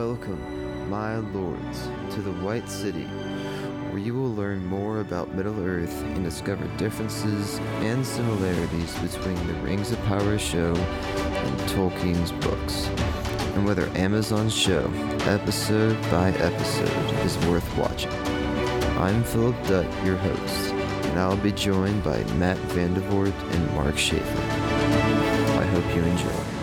Welcome, my lords, to the White City, where you will learn more about Middle Earth and discover differences and similarities between the Rings of Power show and Tolkien's books, and whether Amazon's show, episode by episode, is worth watching. I'm Philip Dutt, your host, and I'll be joined by Matt Vandervoort and Mark Schaefer. I hope you enjoy.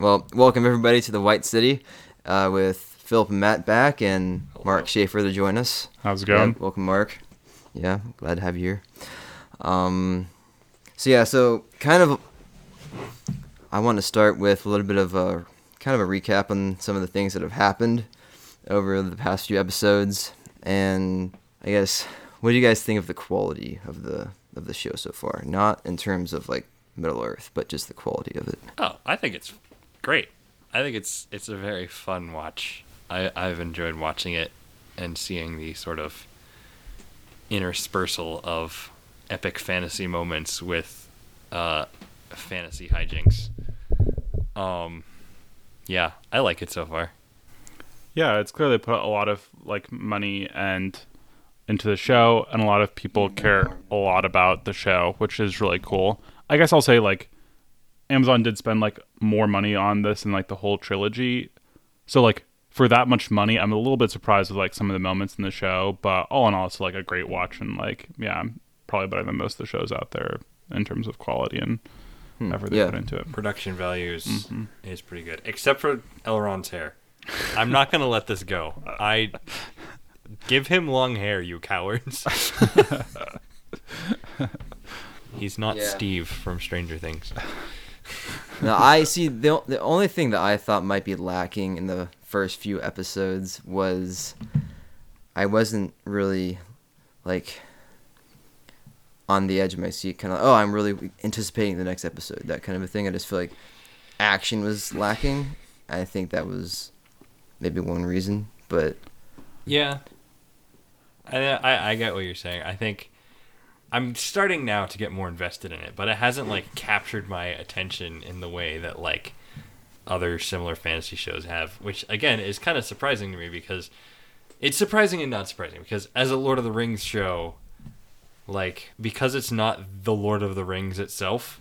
Well, welcome everybody to the White City uh, with Philip and Matt back and Mark Schaefer to join us. How's it going? Yeah, welcome, Mark. Yeah, glad to have you here. Um, so yeah, so kind of, I want to start with a little bit of a kind of a recap on some of the things that have happened over the past few episodes, and I guess what do you guys think of the quality of the of the show so far? Not in terms of like Middle Earth, but just the quality of it. Oh, I think it's great. I think it's it's a very fun watch. I I've enjoyed watching it and seeing the sort of interspersal of epic fantasy moments with uh, fantasy hijinks. Um, yeah, I like it so far. Yeah, it's clearly put a lot of like money and into the show, and a lot of people care a lot about the show, which is really cool. I guess I'll say like Amazon did spend like more money on this than like the whole trilogy, so like for that much money, I'm a little bit surprised with like some of the moments in the show, but all in all, it's like a great watch and like yeah, probably better than most of the shows out there in terms of quality and hmm, effort they yeah. put into it. Production values mm-hmm. is pretty good, except for Elrond's hair. I'm not gonna let this go. I give him long hair, you cowards. He's not Yeah. Steve from Stranger Things. Now I see the the only thing that I thought might be lacking in the first few episodes was I wasn't really like on the edge of my seat, kind of. Oh, I'm really anticipating the next episode, that kind of a thing. I just feel like action was lacking. I think that was maybe one reason, but Yeah, I, I I get what you're saying. I think I'm starting now to get more invested in it, but it hasn't like captured my attention in the way that like other similar fantasy shows have, which again is kind of surprising to me because it's surprising and not surprising because as a Lord of the Rings show, like because it's not the Lord of the Rings itself,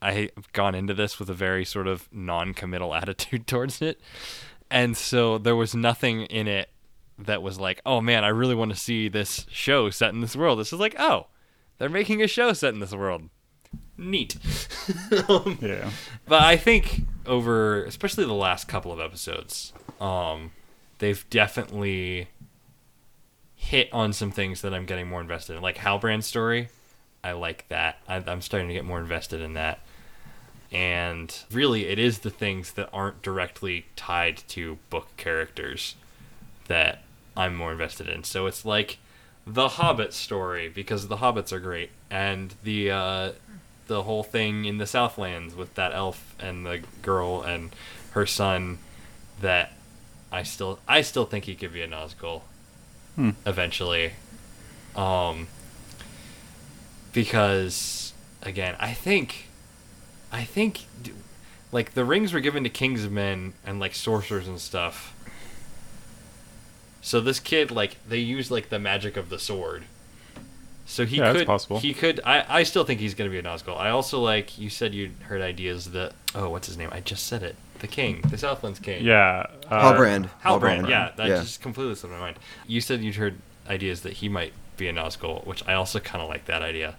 I've gone into this with a very sort of non-committal attitude towards it. And so there was nothing in it that was like, "Oh man, I really want to see this show set in this world." This is like, "Oh, they're making a show set in this world." Neat. Um, Yeah. but I think over, especially the last couple of episodes, um, they've definitely hit on some things that I'm getting more invested in. Like Halbrand's story, I like that. I, I'm starting to get more invested in that. And really, it is the things that aren't directly tied to book characters that I'm more invested in. So it's like the Hobbit story because the Hobbits are great, and the uh, the whole thing in the Southlands with that elf and the girl and her son. That I still I still think he could be a Nazgul Hmm. eventually, um, because again I think I think like the rings were given to kings of men and like sorcerers and stuff. So this kid, like, they use like the magic of the sword. So he Yeah, that's could, possible. he could. I, I still think he's gonna be a Nazgul. I also like you said you heard ideas that oh, what's his name? I just said it. The king, the Southlands king. Yeah. uh, Halbrand. Halbrand. Yeah, that yeah. just completely slipped my mind. You said you'd heard ideas that he might be a Nazgul, which I also kind of like that idea.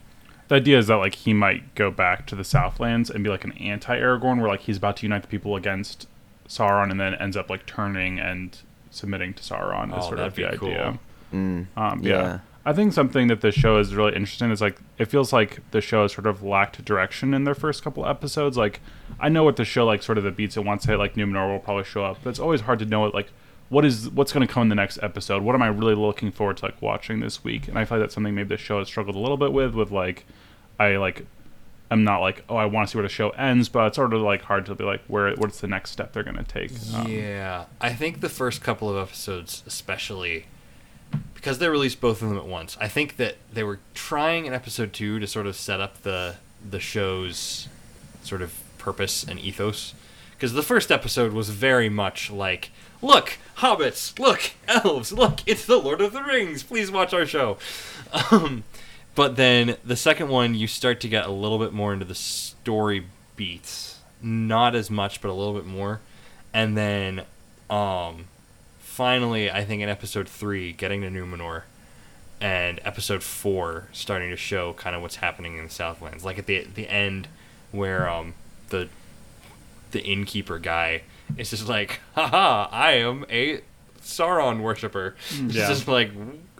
the idea is that like he might go back to the Southlands and be like an anti Aragorn, where like he's about to unite the people against Sauron, and then ends up like turning and submitting to Sauron. Is Oh, sort of the be idea. mm, Um, yeah. Yeah. I think something that the show is really interesting is like it feels like the show has sort of lacked direction in their first couple episodes. Like I know what the show like sort of the beats it wants to hit, like Numenor will probably show up, but it's always hard to know what like what is what's going to come in the next episode. What am I really looking forward to like watching this week? And I feel like that's something maybe the show has struggled a little bit with. With like I like I'm not like oh I want to see where the show ends, but it's sort of like hard to be like where what's the next step they're going to take. Um, Yeah, I think the first couple of episodes, especially because they released both of them at once. I think that they were trying in episode two to sort of set up the the show's sort of purpose and ethos. because the first episode was very much like, look, hobbits, look, elves, look, it's the Lord of the Rings. Please watch our show. Um, but then the second one, you start to get a little bit more into the story beats, not as much, but a little bit more, and then, um, finally, I think in episode three, getting to Numenor, and episode four starting to show kind of what's happening in the Southlands, like at the the end where um the the innkeeper guy is just like, haha, I am a Sauron worshiper. It's Yeah. just like,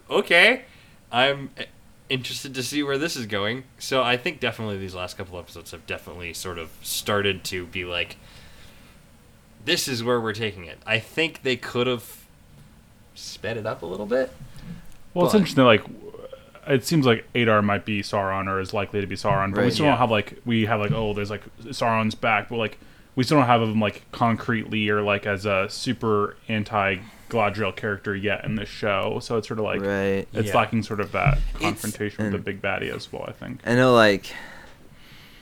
okay, I'm interested to see where this is going. So I think definitely these last couple episodes have definitely sort of started to be like, this is where we're taking it. I think they could have sped it up a little bit. Well, it's interesting. Like, it seems like Adar might be Sauron or is likely to be Sauron, but we still Yeah. don't have like we have like oh, there's like Sauron's back, but like we still don't have him like concretely or like as a super anti Galadriel character yet in this show. So it's sort of like right. it's Yeah. lacking sort of that confrontation with the big baddie as well. I think. I know, like,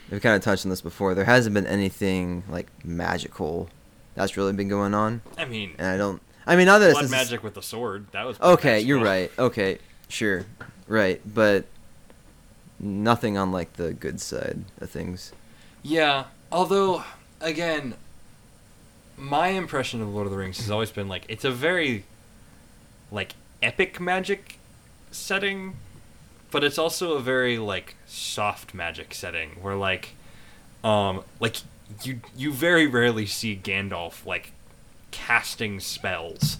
we've kind of touched on this before. There hasn't been anything like magical that's really been going on, I mean, and I don't. I mean, now that blood it's magic with the sword. That was pretty Okay, you're right. Okay, sure, right, but nothing on like the good side of things. Yeah, although again, my impression of Lord of the Rings has always been like it's a very like epic magic setting, but it's also a very like soft magic setting where like um like you you very rarely see Gandalf like casting spells.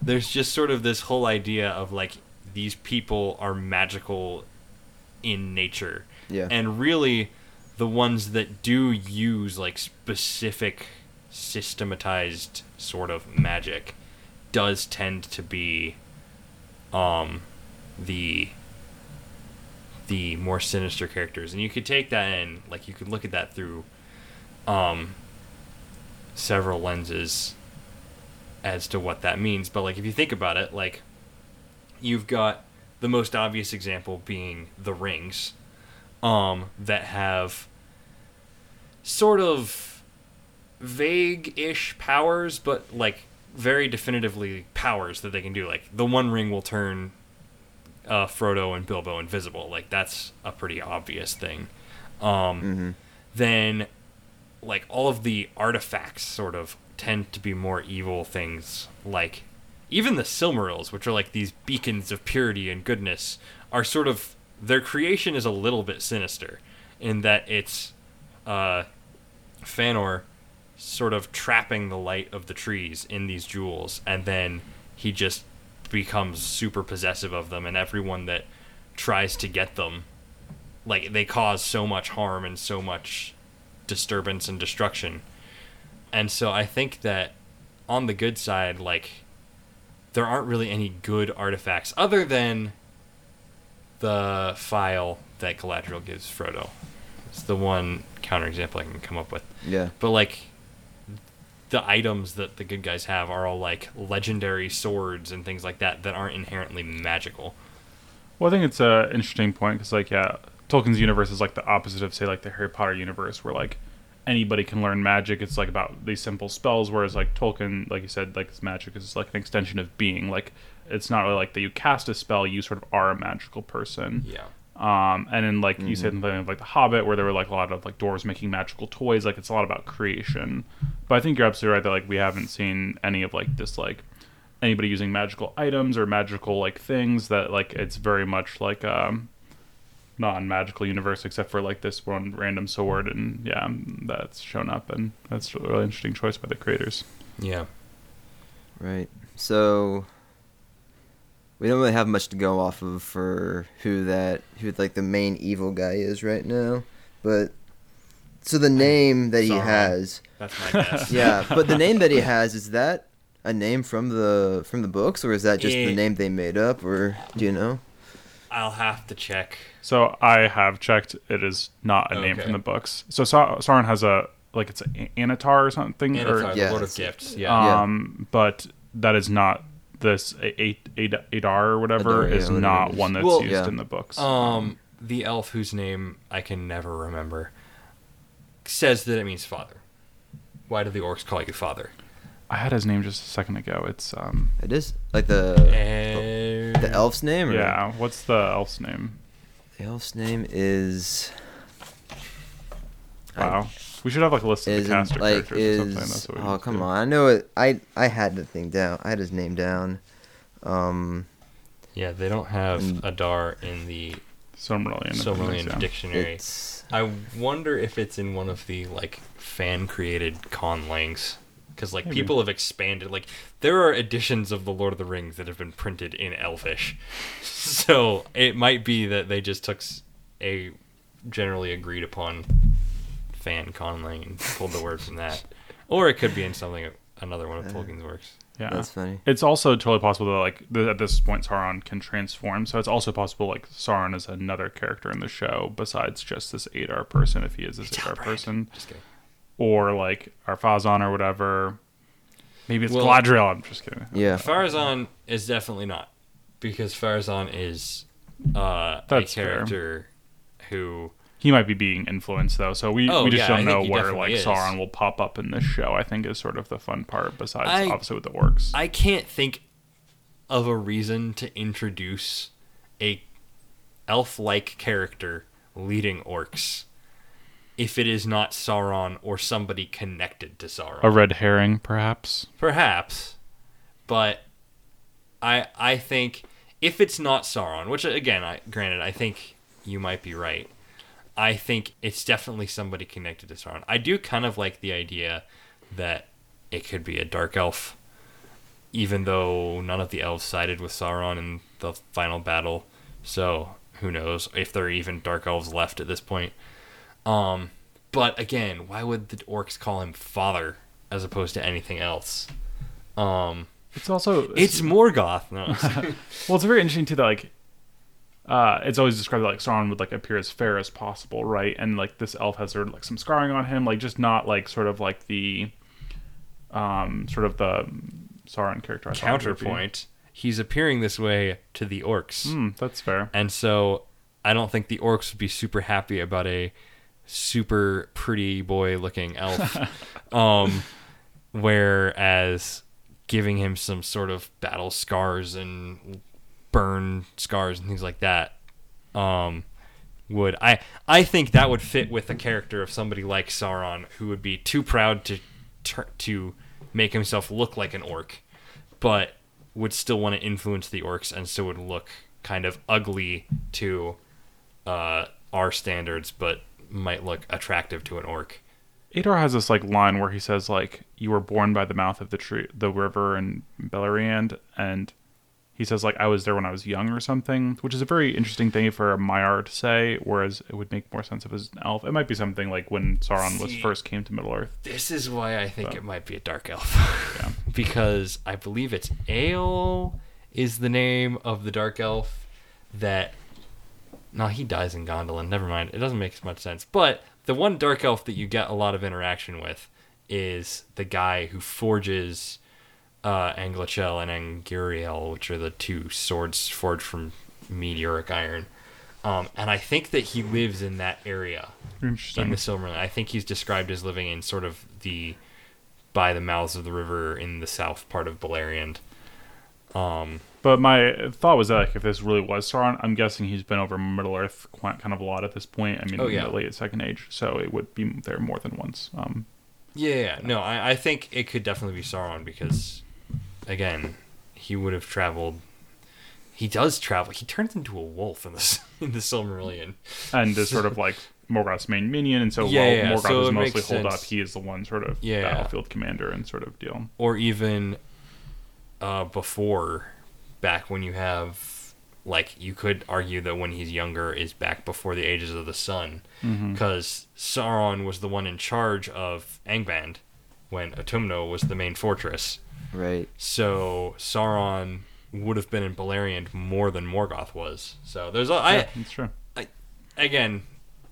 There's just sort of this whole idea of like these people are magical in nature. Yeah. And really the ones that do use like specific systematized sort of magic does tend to be um the the more sinister characters. And you could take that in like you could look at that through um several lenses as to what that means. But like if you think about it like you've got the most obvious example being the rings um that have sort of vague-ish powers but like very definitively powers that they can do. Like the one ring will turn uh, Frodo and Bilbo invisible. Like that's a pretty obvious thing. Um Mm-hmm. then like all of the artifacts sort of tend to be more evil things. Like even the silmarils which are like these beacons of purity and goodness are sort of their creation is a little bit sinister in that it's uh Feanor sort of trapping the light of the trees in these jewels and then he just becomes super possessive of them and everyone that tries to get them like they cause so much harm and so much disturbance and destruction. And so I think that on the good side, like there aren't really any good artifacts other than the phial that Galadriel gives Frodo. It's the one counterexample I can come up with. Yeah. But like the items that the good guys have are all like legendary swords and things like that that aren't inherently magical. Well, I think it's an interesting point because, like, yeah, Tolkien's universe is like the opposite of, say, like the Harry Potter universe, where like anybody can learn magic. It's like about these simple spells, whereas like Tolkien, like you said, like his magic is like an extension of being. Like, it's not really like that you cast a spell; you sort of are a magical person. Yeah. Um, and then like you said, something like the Hobbit, where there were like a lot of like dwarves making magical toys. Like it's a lot about creation. But I think you're absolutely right that like we haven't seen any of like this like anybody using magical items or magical like things that like it's very much like um non-magical universe except for like this one random sword and yeah that's shown up and that's a really interesting choice by the creators Yeah. Right. So we don't really have much to go off of for who that who like the main evil guy is right now, but so the name that he has, That's my guess. yeah, but the name that he has is that a name from the from the books or is that just Eh. the name they made up or do you know? I'll have to check. so i have checked it is not a name from the books so Sa- sauron has a like it's an Annatar or something Annatar, or the Yeah, Lord of Gifts. Yeah. Yeah. um but that is not this A- A- A- adar or whatever Adar, yeah, is whatever not it is. one that's Well, used yeah. in the books um, the elf whose name I can never remember says that it means father. Why do the orcs call you father? I had his name just a second ago. It's um It is like the Uh, the elf's name. Or yeah. What's the elf's name? The elf's name is. I- Wow. We should have like a list of is the cast of like characters or something. is That's what we oh come do. on I know it I I had the thing down I had his name down um Yeah, they don't have And- Adar in the Silmarillion. Silmarillion yeah. dictionary. it's I wonder if it's in one of the like fan created conlangs. Because like Maybe. people have expanded, like there are editions of the Lord of the Rings that have been printed in Elvish, so it might be that they just took a generally agreed upon fan conlang and pulled the word from that, or it could be in something another one of Tolkien's works. Yeah. that's funny It's also totally possible that like th- at this point Sauron can transform, so it's also possible like Sauron is another character in the show besides just this Adar person if he is this Adar person, Just kidding. or like Ar-Pharazôn or whatever. Maybe it's Well- Galadriel. I'm just kidding. yeah Pharazôn is definitely not, because Pharazôn is uh, a That's fair. character who He might be being influenced though, so we, Oh, we just yeah, don't know he where like is. Sauron will pop up in this show. I think is sort of the fun part. Besides, I- obviously with the orcs. I can't think of a reason to introduce a elf-like character leading orcs if it is not Sauron or somebody connected to Sauron. a red herring, perhaps. Perhaps, but I I think if it's not Sauron, which again, I granted, I think you might be right. I think it's definitely somebody connected to Sauron. I do kind of like the idea that it could be a dark elf, even though none of the elves sided with Sauron in the final battle. So who knows if there are even dark elves left at this point. Um, but again, why would the orcs call him father as opposed to anything else? Um, It's also it's Morgoth. No. Well, it's very interesting too that like uh it's always described that like Sauron would like appear as fair as possible, right? And like this elf has sort of like some scarring on him, like just not like sort of like the um sort of the Sauron character. I thought it would be. Counterpoint: He's appearing this way to the orcs, Hmm, that's fair. and so I don't think the orcs would be super happy about a super pretty boy-looking elf. um, whereas giving him some sort of battle scars and burn scars and things like that um would I I think that would fit with the character of somebody like Sauron who would be too proud to to make himself look like an orc but would still want to influence the orcs and still would look kind of ugly to uh our standards but might look attractive to an orc. Adar has this like line where he says like you were born by the mouth of the tree the river in Beleriand and he says like I was there when I was young or something, which is a very interesting thing for a Maiar to say, whereas it would make more sense if it was an elf. It might be something like when Sauron was first came to Middle Earth. This is why I think So- it might be a dark elf. Yeah. because I believe it's Eöl is the name of the dark elf that no, he dies in Gondolin. Never mind. It doesn't make as much sense. But the one dark elf that you get a lot of interaction with is the guy who forges uh, Anglachel and Anguirel, which are the two swords forged from meteoric iron. Um, and I think that he lives in that area Interesting. in the Silmarillion. I think he's described as living in sort of the by the mouths of the river in the south part of Beleriand. Um, But my thought was that like, if this really was Sauron, I'm guessing he's been over Middle Earth quite kind of a lot at this point. I mean, Oh, in yeah. the late Second Age, so it would be there more than once. Um, yeah, yeah, no, I, I think it could definitely be Sauron because, again, he would have traveled. He does travel. He turns into a wolf in the in the Silmarillion. and is sort of like Morgoth's main minion, and so Yeah, while yeah, Morgoth so is mostly holed up, he is the one sort of Yeah. battlefield commander and sort of deal. or even uh, before, back when you have like you could argue that when he's younger is back before the ages of the sun, Mm-hmm. because Sauron was the one in charge of Angband when Utumno was the main fortress. Right. So Sauron would have been in Beleriand more than Morgoth was. So there's a, I yeah, that's true. again,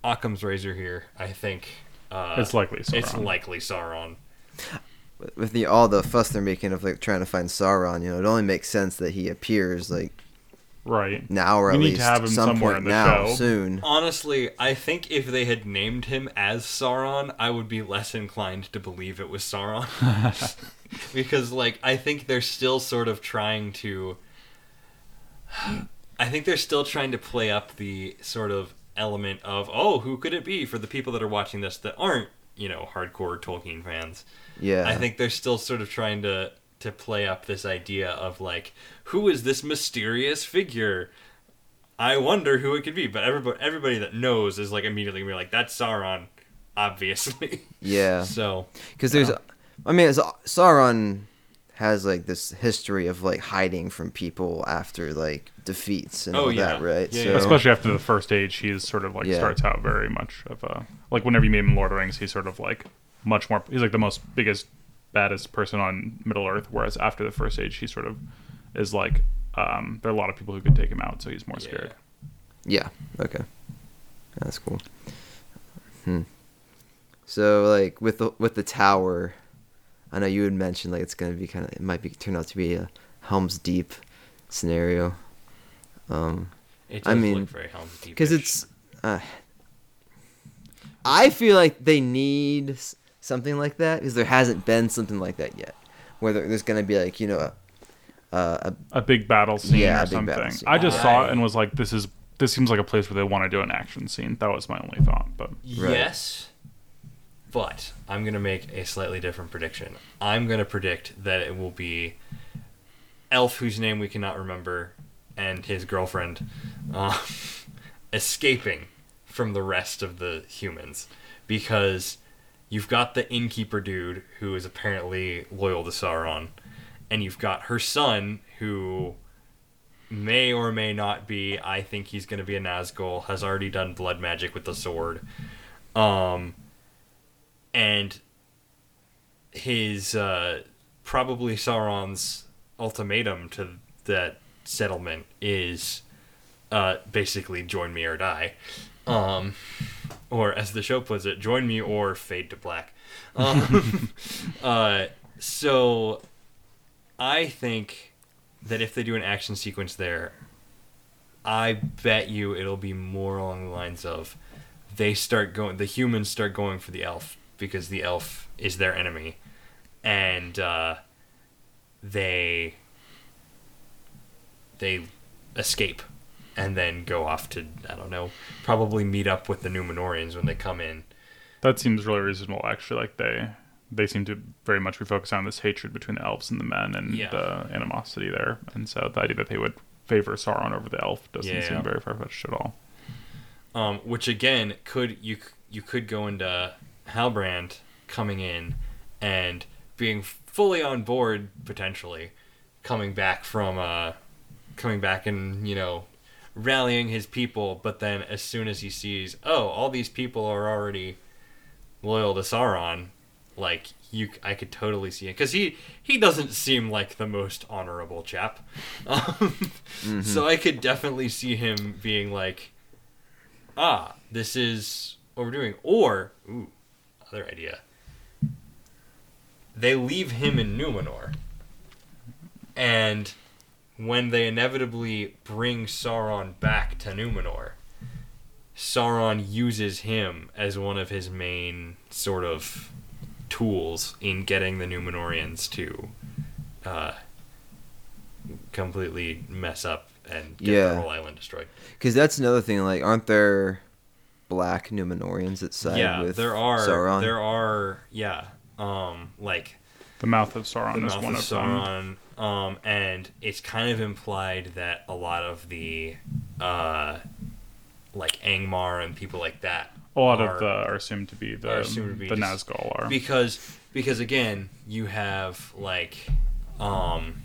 Occam's razor here. I think uh, It's likely Sauron. It's likely Sauron. With- With the all the fuss they're making of like trying to find Sauron, you know, it only makes sense that he appears like right. now or We at need to least have him some somewhere point in the now show. soon. Honestly, I think if they had named him as Sauron, I would be less inclined to believe it was Sauron. because, like, I think they're still sort of trying to. I think they're still trying to play up the sort of element of, oh, who could it be for the people that are watching this that aren't, you know, hardcore Tolkien fans. Yeah. I think they're still sort of trying to to play up this idea of like who is this mysterious figure? I wonder who it could be, but everybody everybody that knows is like immediately gonna be like that's Sauron, obviously. yeah. so Because there's, I mean, it's, Sauron has like this history of like hiding from people after like defeats and Oh, all yeah. that, right? Yeah, so, yeah. Especially after the first age, he's sort of like Yeah. starts out very much of a like whenever you meet him in Lord of the Rings, he's sort of like much more. He's like the most biggest, baddest person on Middle Earth. Whereas after the first age, he sort of is like um, there are a lot of people who could take him out, so he's more Yeah. scared. Yeah. Okay. That's cool. Hmm. So like with the with the tower, I know you had mentioned like it's gonna be kind of it might be turn out to be a Helm's Deep scenario. Um, it I does mean, look very Helm's Deep. because it's, uh, I feel like they need something like that because there hasn't been something like that yet, where there's gonna be like you know, a, a, A big battle scene Yeah, or a battle something. scene. I just saw it and was like, this is this seems like a place where they want to do an action scene. That was my only thought, but Right. yes, but I'm gonna make a slightly different prediction. I'm gonna predict that it will be elf whose name we cannot remember and his girlfriend uh, escaping from the rest of the humans because you've got the innkeeper dude who is apparently loyal to Sauron, and you've got her son who may or may not be. I think he's going to be a Nazgul. Has already done blood magic with the sword, um, and his uh, probably Sauron's ultimatum to that settlement is uh, basically join me or die. Um, or as the show puts it, join me or fade to black. Um, uh, so I think that if they do an action sequence there, I bet you it'll be more along the lines of they start going, the humans start going for the elf because the elf is their enemy, and uh, they they escape and then go off to I don't know, probably meet up with the Numenorians when they come in. that seems really reasonable. Actually, like they they seem to very much be focused on this hatred between the elves and the men and Yeah. the animosity there, and so the idea that they would favor Sauron over the elf doesn't Yeah. seem very far fetched at all. Um, which again could you you could go into Halbrand coming in and being fully on board potentially, coming back from uh, coming back and you know rallying his people, but then as soon as he sees oh all these people are already loyal to Sauron, like you I could totally see it. Because he he doesn't seem like the most honorable chap, um, so I could definitely see him being like ah, this is what we're doing. Or, ooh, other idea. They leave him in Numenor. And when they inevitably bring Sauron back to Numenor, Sauron uses him as one of his main sort of tools in getting the Numenorians to uh, completely mess up and get Yeah. the whole island destroyed. because that's another thing. Like, aren't there black Numenorians that side yeah, with there are Sauron? there are yeah, um, like The mouth of Sauron the is mouth one of of them. Sauron, um, and it's kind of implied that a lot of the uh, like Angmar and people like that. A lot are- of the are assumed to be are the assumed to be the just- Nazgul are. because because again you have like um.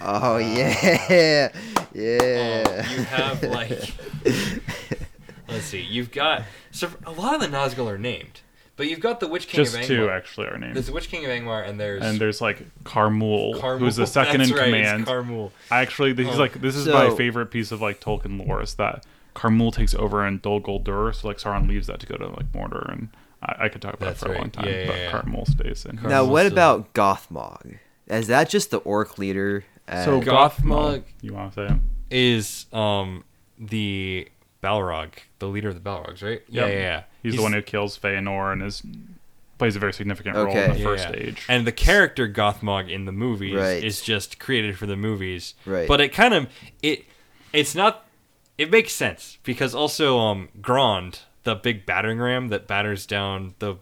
I don't care. Oh Uh, yeah, um, yeah. you have like let's see, you've got so a lot of the Nazgul are named, but you've got the Witch King Just of Angmar. two actually are named. There's the Witch King of Angmar, and there's and there's like Khamûl, Khamûl. who's the second That's in right, it's command. Khamûl. I actually, this is Oh. like this is my favorite piece of like Tolkien lore is that Khamûl takes over in Dol Guldur, so like Sauron leaves that to go to like Mordor, and I, I could talk about That's that for a long time. Yeah, yeah, but yeah. Khamûl stays in. Car- now, what Carmel's about Gothmog? Is that just the orc leader at- So Gothmog- You want to say it? Is um the Balrog, the leader of the Balrogs, right? Yeah, Yep. yeah, yeah. He's, the one who kills Feanor and is plays a very significant role in the Yeah, first yeah. age. And the character Gothmog in the movies Right. is just created for the movies. Right. But it kind of it it's not it makes sense because also um Grond, the big battering ram that batters down the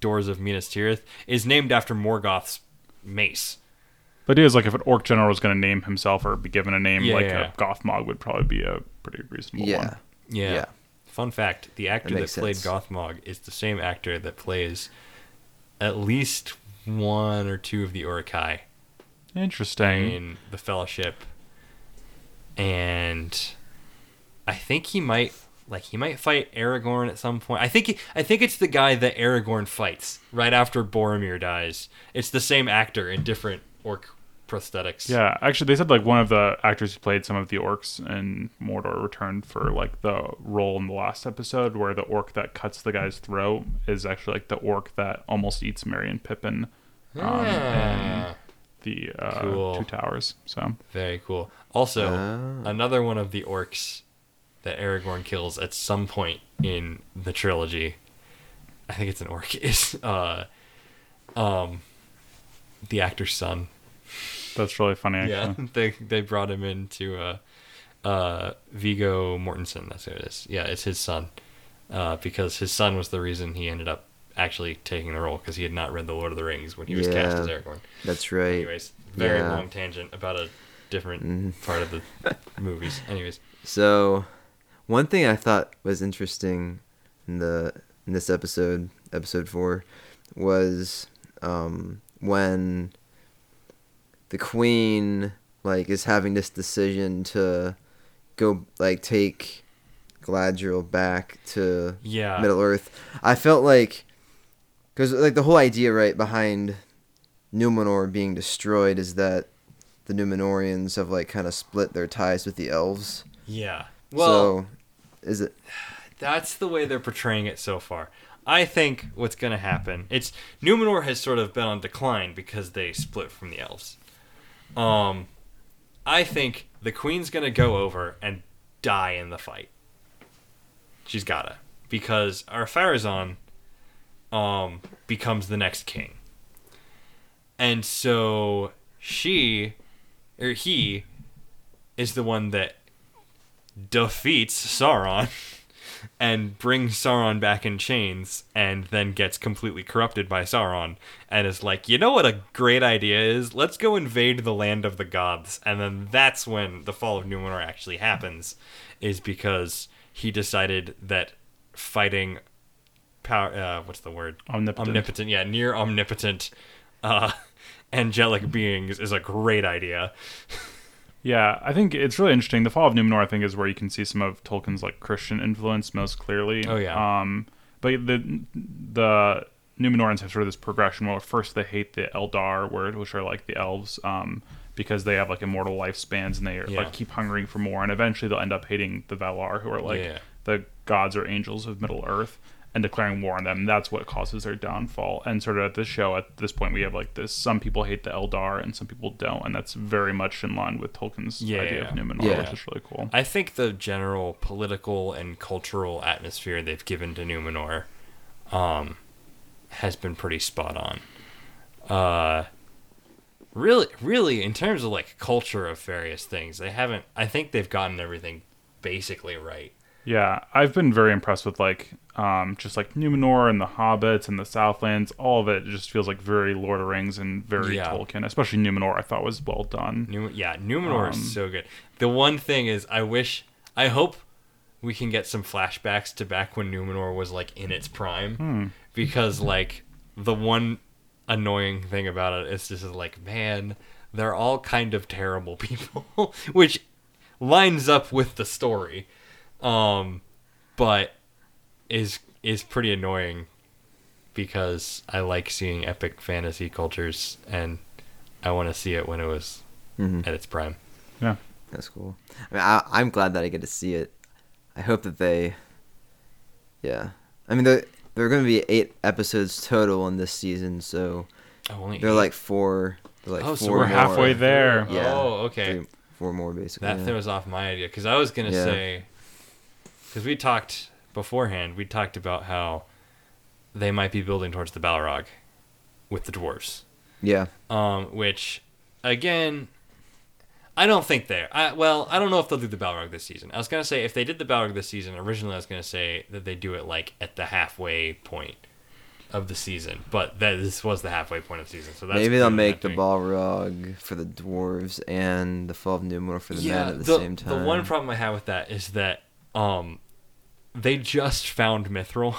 doors of Minas Tirith, is named after Morgoth's mace. The idea is like if an orc general was going to name himself or be given a name, Yeah, like yeah. a Gothmog would probably be a pretty reasonable yeah. one. Yeah. Yeah. Fun fact: the actor that, makes played sense. Gothmog is the same actor that plays at least one or two of the Uruk-hai Interesting. in the Fellowship, and I think he might like he might fight Aragorn at some point. I think he, I think it's the guy that Aragorn fights right after Boromir dies. It's the same actor in different orc prosthetics. Yeah, actually, they said like one of the actors who played some of the orcs in Mordor returned for like the role in the last episode where the orc that cuts the guy's throat is actually like the orc that almost eats Merry and Pippin. Um, Ah, in the uh, Cool. Two Towers. So very cool. Also, Ah. another one of the orcs that Aragorn kills at some point in the trilogy. I think it's an orc. Is uh, um, the actor's son. That's really funny. Actually. Yeah, they they brought him into uh, uh, Viggo Mortensen. That's who it is. Yeah, it's his son. Uh, because his son was the reason he ended up actually taking the role because he had not read the Lord of the Rings when he was cast Yeah. as Aragorn. That's right. Anyways, very Yeah. long tangent about a different Mhm. part of the movies. Anyways, So, one thing I thought was interesting in the in this episode, episode four, was um, when the queen like is having this decision to go like take Galadriel back to yeah, Middle Earth. I felt like because like the whole idea right behind Numenor being destroyed is that the Numenorians have like kind of split their ties with the elves. yeah. Well, so is it that's the way they're portraying it so far. I think what's going to happen. It's Numenor has sort of been on decline because they split from the elves. Um, I think the queen's to go over and die in the fight. She's gotta because Ar-Pharazôn um becomes the next king. And so she or he is the one that defeats Sauron and brings Sauron back in chains and then gets completely corrupted by Sauron and is like, you know what a great idea is? Let's go invade the land of the gods. And then that's when the fall of Numenor actually happens, is because he decided that fighting power, uh, what's the word? Omnipotent. Omnipotent, yeah, near omnipotent uh, angelic beings is a great idea. Yeah, I think it's really interesting. The Fall of Numenor, I think, is where you can see some of Tolkien's like Christian influence most clearly. Oh, yeah. Um, but the the Numenorians have sort of this progression where first they hate the Eldar, word, which are like the elves, um, because they have like immortal lifespans and they are, Yeah. like keep hungering for more, and eventually they'll end up hating the Valar, who are like Yeah. the gods or angels of Middle Earth. And declaring war on them. That's what causes their downfall. And sort of at this show, at this point, we have like this: some people hate the Eldar, and some people don't, and that's very much in line with Tolkien's Yeah, idea yeah. of Numenor, Yeah. which is really cool. I think the general political and cultural atmosphere they've given to Numenor um, has been pretty spot on. Uh, really, really, in terms of like culture of various things, they haven't. I think they've gotten everything basically right. Yeah, I've been very impressed with like um, just like Numenor and the Hobbits and the Southlands. All of it just feels like very Lord of the Rings and very Yeah. Tolkien. Especially Numenor, I thought was well done. Yeah, Numenor Um, is so good. The one thing is, I wish, I hope we can get some flashbacks to back when Numenor was like in its prime, Hmm. because like the one annoying thing about it is just like, man, they're all kind of terrible people, which lines up with the story, um, but is is pretty annoying because I like seeing epic fantasy cultures and I want to see it when it was Mhm. at its prime. Yeah, That's cool. I mean, I, I'm glad that I get to see it. I hope that they, yeah. I mean, there there are going to be eight episodes total in this season, so Oh, only they're eight? like four. Like Oh, so four we're more. halfway there. Yeah. Oh, okay. Three- four more basically. That yeah. throws off my idea because I was gonna Yeah. say because we talked beforehand. We talked about how they might be building towards the Balrog with the dwarves. yeah. Um, which again, I don't think they're. I, well, I don't know if they'll do the Balrog this season. I was gonna say if they did the Balrog this season, originally I was gonna say that they do it like at the halfway point of the season, but that this was the halfway point of the season. So that's Maybe they'll make the Balrog for the dwarves and the Fall of Numenor for the men at the, the, same time. The one problem I have with that is that um, they just found Mithril,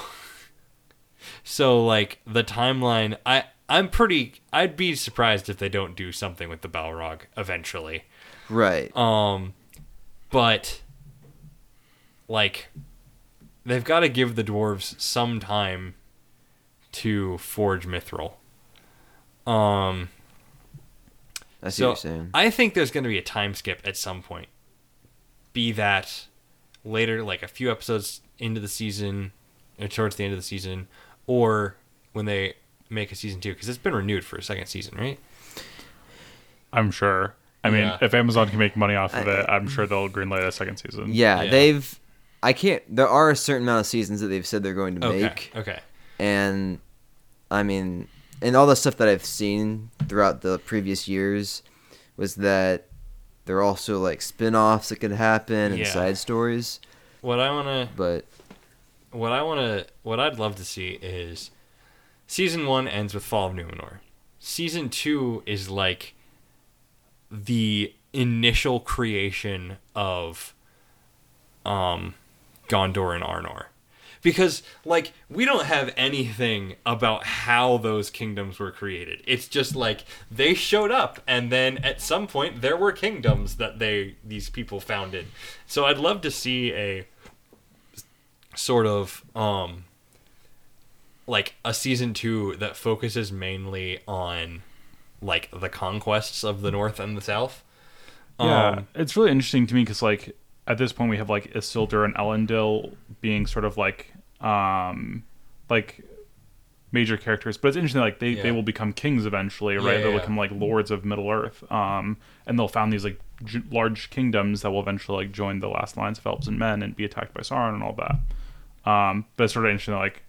so like the timeline. I I'm pretty. I'd be surprised if they don't do something with the Balrog eventually. right. Um, but like they've got to give the dwarves some time to forge Mithril. Um. I see So what you're saying. I think there's going to be a time skip at some point. Be that later, like a few episodes into the season, or towards the end of the season, or when they make a season two, because it's been renewed for a second season, right? I'm sure. I mean, Yeah. if Amazon can make money off of I- it, I'm sure they'll greenlight a second season. yeah, Yeah. they've. I can't. There are a certain amount of seasons that they've said they're going to Okay. make, Okay. and I mean, and all the stuff that I've seen throughout the previous years was that there are also like spin-offs that could happen and Yeah. side stories, What I want to, but what I want to, what I'd love to see is season one ends with Fall of Numenor. Season two is like the initial creation of um Gondor and Arnor. Because like we don't have anything about how those kingdoms were created. It's just like they showed up and then at some point there were kingdoms that they these people founded. So I'd love to see a sort of um like a season 2 that focuses mainly on like the conquests of the north and the south. Yeah, Um, it's really interesting to me because like at this point we have like Isildur and Elendil being sort of like um like major characters, but it's interesting like they, Yeah. they will become kings eventually, right? yeah, they'll become like lords of Middle Earth, um, and they'll found these like j- large kingdoms that will eventually like join the last lines of elves and men and be attacked by Sauron and all that. Um, but it's sort of interesting that, like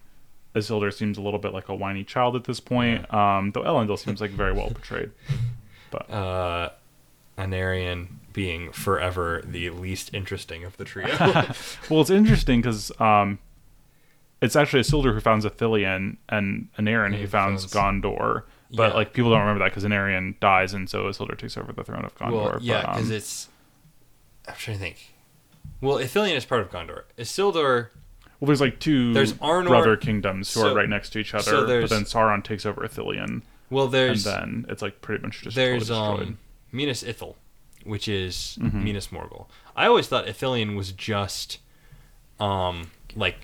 Isildur seems a little bit like a whiny child at this point, um, though Elendil seems like very well portrayed. But uh Anarion being forever the least interesting of the trio. Well, it's interesting because um, it's actually Isildur who founds Ithilien and Anarion He who founds founds- Gondor. But Yeah. like people don't remember that because Anarion dies and so Isildur takes over the throne of Gondor. well, yeah, because um, it's. I'm trying to think. Well, Ithilien is part of Gondor. Isildur. well, there's like two There's Arnor- brother kingdoms who so- are right next to each other. so but then Sauron takes over Ithilien, Well, there's and then it's like pretty much just there's totally destroyed. um Minas Ithil, which is Mhm. Minas Morgul. I always thought Ithilien was just, um, like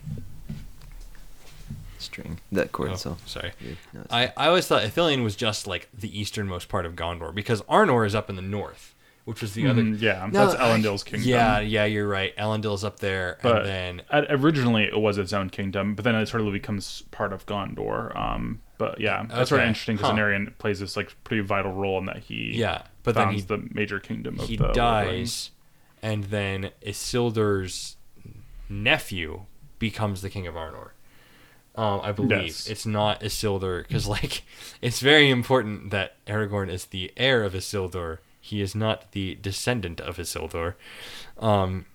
string that chord oh, itself. sorry. No, I, I always thought Ithilien was just like the easternmost part of Gondor because Arnor is up in the north, which was the other. Mhm, yeah, No, that's Elendil's kingdom. Yeah, yeah, you're right. Elendil's up there, But and then at, originally it was its own kingdom, but then it sort of becomes part of Gondor. Um, but yeah, that's sort of interesting because huh. Anarion plays this like pretty vital role in that he yeah, but then he the major kingdom of he the dies, and then Isildur's nephew becomes the king of Arnor. Um, I believe Yes. it's not Isildur because, like, it's very important that Aragorn is the heir of Isildur. He is not the descendant of Isildur. Um,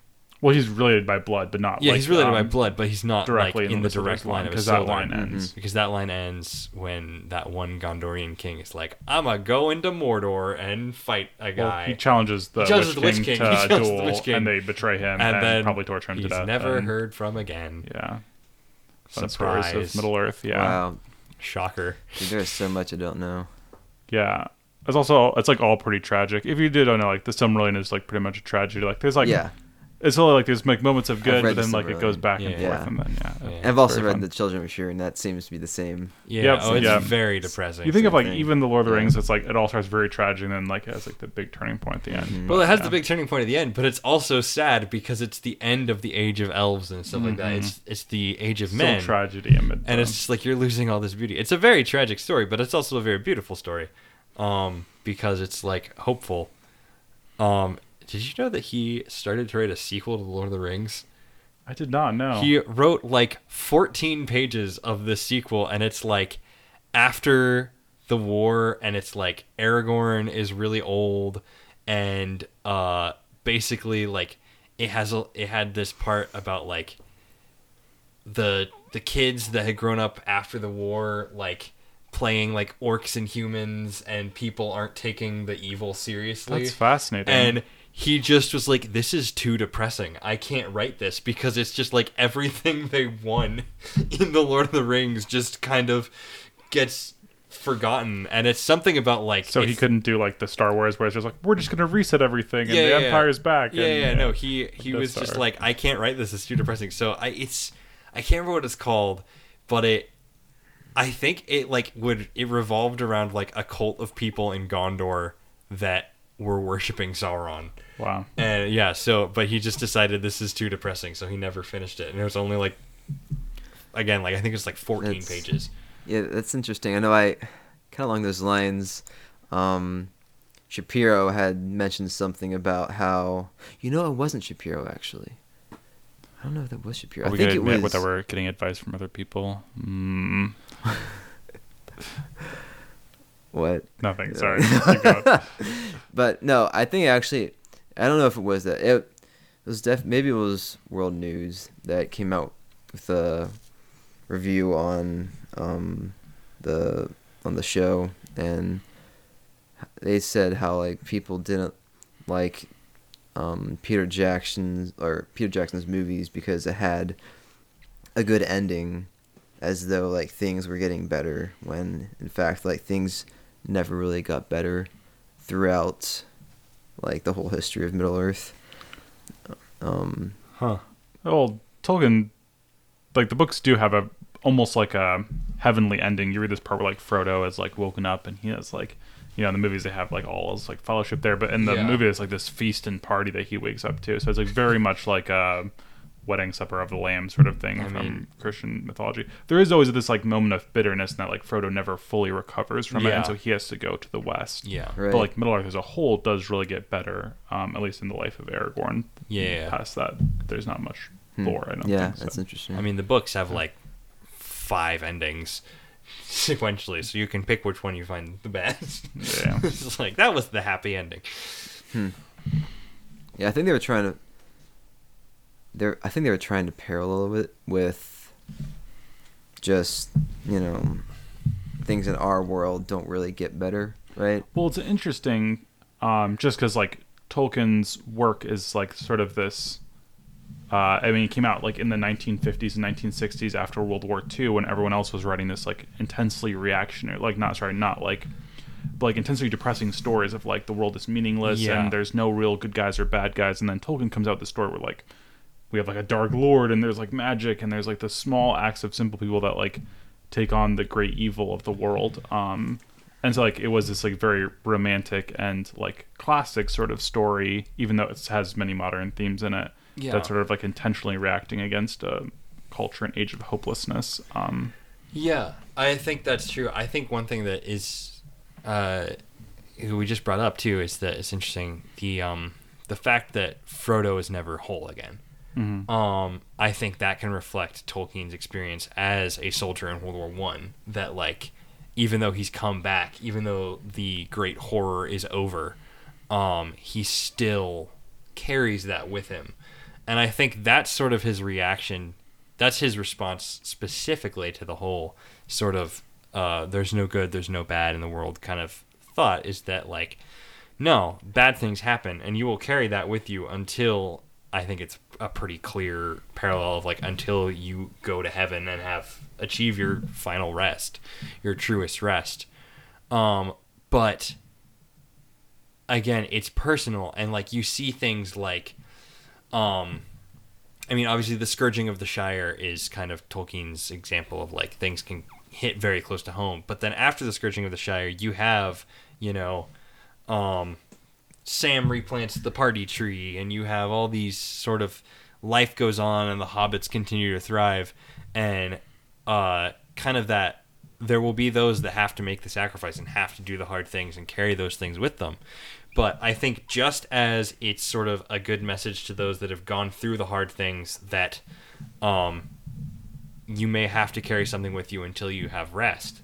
Well, he's related by blood, but not yeah, like, he's related by um, blood, but he's not directly like in in the Isildur's direct line of because that line ends. because that line ends when that one Gondorian king is like, "I'm gonna go into Mordor and fight a guy." Well, guy." he challenges the, challenges Witch, the Witch King King. to a challenges the duel, Witch King. and they betray him And and, then probably torture him He's to death. He's never and- heard from again. Yeah, fun stories Surprise! of Middle Earth. Yeah, Wow, Shocker. dude, there's so much I don't know. yeah. It's also it's like all pretty tragic. If you did don't know, like the Silmarillion is like pretty much a tragedy. Like there's like yeah, it's only like there's like moments of good, but then like it goes Silmarillion. back and Yeah. forth, and then yeah. Yeah. I've also read fun. the Children of Shire, and that seems to be the same. Yeah. Yep, oh, it's yeah. very depressing. You think of like thing. even the Lord of the Rings, it's like it all starts very tragic, and then like it has like the big turning point at the end. Mhm. well, it has Yeah. the big turning point at the end, but it's also sad because it's the end of the age of elves and stuff like that. Mhm. It's it's the age of Still men, tragedy amid and it's just like you're losing all this beauty. It's a very tragic story, but it's also a very beautiful story. um, because it's like hopeful. Um, did you know that he started to write a sequel to the Lord of the Rings? I did not know. He wrote like 14 pages of the sequel, and it's like after the war, and it's like Aragorn is really old, and uh, basically like it has a it had this part about like the the kids that had grown up after the war, like playing like orcs and humans, and people aren't taking the evil seriously. That's fascinating. And he just was like, "This is too depressing. I can't write this because it's just like everything they won in the Lord of the Rings just kind of gets forgotten." And it's something about like so he couldn't do like the Star Wars where it's just like we're just gonna reset everything and Yeah, the yeah, yeah. Empire's back. Yeah, and, yeah, no, he he was just like, "I can't write this. It's too depressing." So I it's I can't remember what it's called, but it. I think it like would it revolved around like a cult of people in Gondor that were worshiping Sauron. wow. And yeah, so but he just decided this is too depressing, so he never finished it. And it was only like again, like I think it's like 14 That's- pages. Yeah, that's interesting. I know I kind of along those lines. Um, Shapiro had mentioned something about how you know it wasn't Shapiro actually. I don't know if that was Shapiro. Are I we think it admit was. that we're getting advice from other people? Mm, What? nothing. Sorry. But no, I think actually, I don't know if it was that. It, it was def. Maybe it was World News that came out with a review on um, the on the show, and they said how like people didn't like um, Peter Jackson's or Peter Jackson's movies because it had a good ending, as though like things were getting better when in fact like things never really got better throughout like the whole history of Middle Earth. Um, Huh. well, Tolkien, like the books do have a almost like a heavenly ending. You read this part where like Frodo is like woken up and he has like, you know, in the movies they have like all his like fellowship there, but in the Yeah. movie it's like this feast and party that he wakes up to. So it's like very much like a wedding supper of the lamb sort of thing I from mean- Christian mythology. There is always this like moment of bitterness and that like Frodo never fully recovers from it, Yeah. and so he has to go to the west. Yeah. right. But like Middle Earth as a whole does really get better, um, at least in the life of Aragorn. Yeah. Past that, there's not much Hmm. lore. I don't yeah, think. So. that's interesting. I mean, the books have like five endings sequentially, so you can pick which one you find the best. Yeah. it's like that was the happy ending. yeah, I think they were trying to. They're, I think they were trying to parallel it with just you know things in our world don't really get better, right? Well, it's interesting, um, just because like Tolkien's work is like sort of this. Uh, I mean, it came out like in the 1950s and 1960s after World War II, when everyone else was writing this like intensely reactionary, like not sorry, not like, but like intensely depressing stories of like the world is meaningless Yeah. and there's no real good guys or bad guys, and then Tolkien comes out with the story where like we have like a dark lord and there's like magic and there's like the small acts of simple people that like take on the great evil of the world um and so like it was this like very romantic and like classic sort of story even though it has many modern themes in it Yeah. that's sort of like intentionally reacting against a culture and age of hopelessness um Yeah, I think that's true. I think one thing that is, uh, we just brought up too is that it's interesting the um the fact that Frodo is never whole again. Mhm. Um, I think that can reflect Tolkien's experience as a soldier in World War One. That like, even though he's come back, even though the great horror is over, um, he still carries that with him, and I think that's sort of his reaction. That's his response specifically to the whole sort of uh, "there's no good, there's no bad in the world" kind of thought. Is that like, no, bad things happen, and you will carry that with you until I think it's a pretty clear parallel of like until you go to heaven and have achieve your final rest, your truest rest. Um, but again, it's personal, and like you see things like, um, I mean, obviously the scourging of the Shire is kind of Tolkien's example of like things can hit very close to home. But then after the scourging of the Shire, you have, you know, um, Sam replants the party tree, and you have all these sort of life goes on, and the hobbits continue to thrive, and uh, kind of that there will be those that have to make the sacrifice and have to do the hard things and carry those things with them. But I think just as it's sort of a good message to those that have gone through the hard things that um, you may have to carry something with you until you have rest.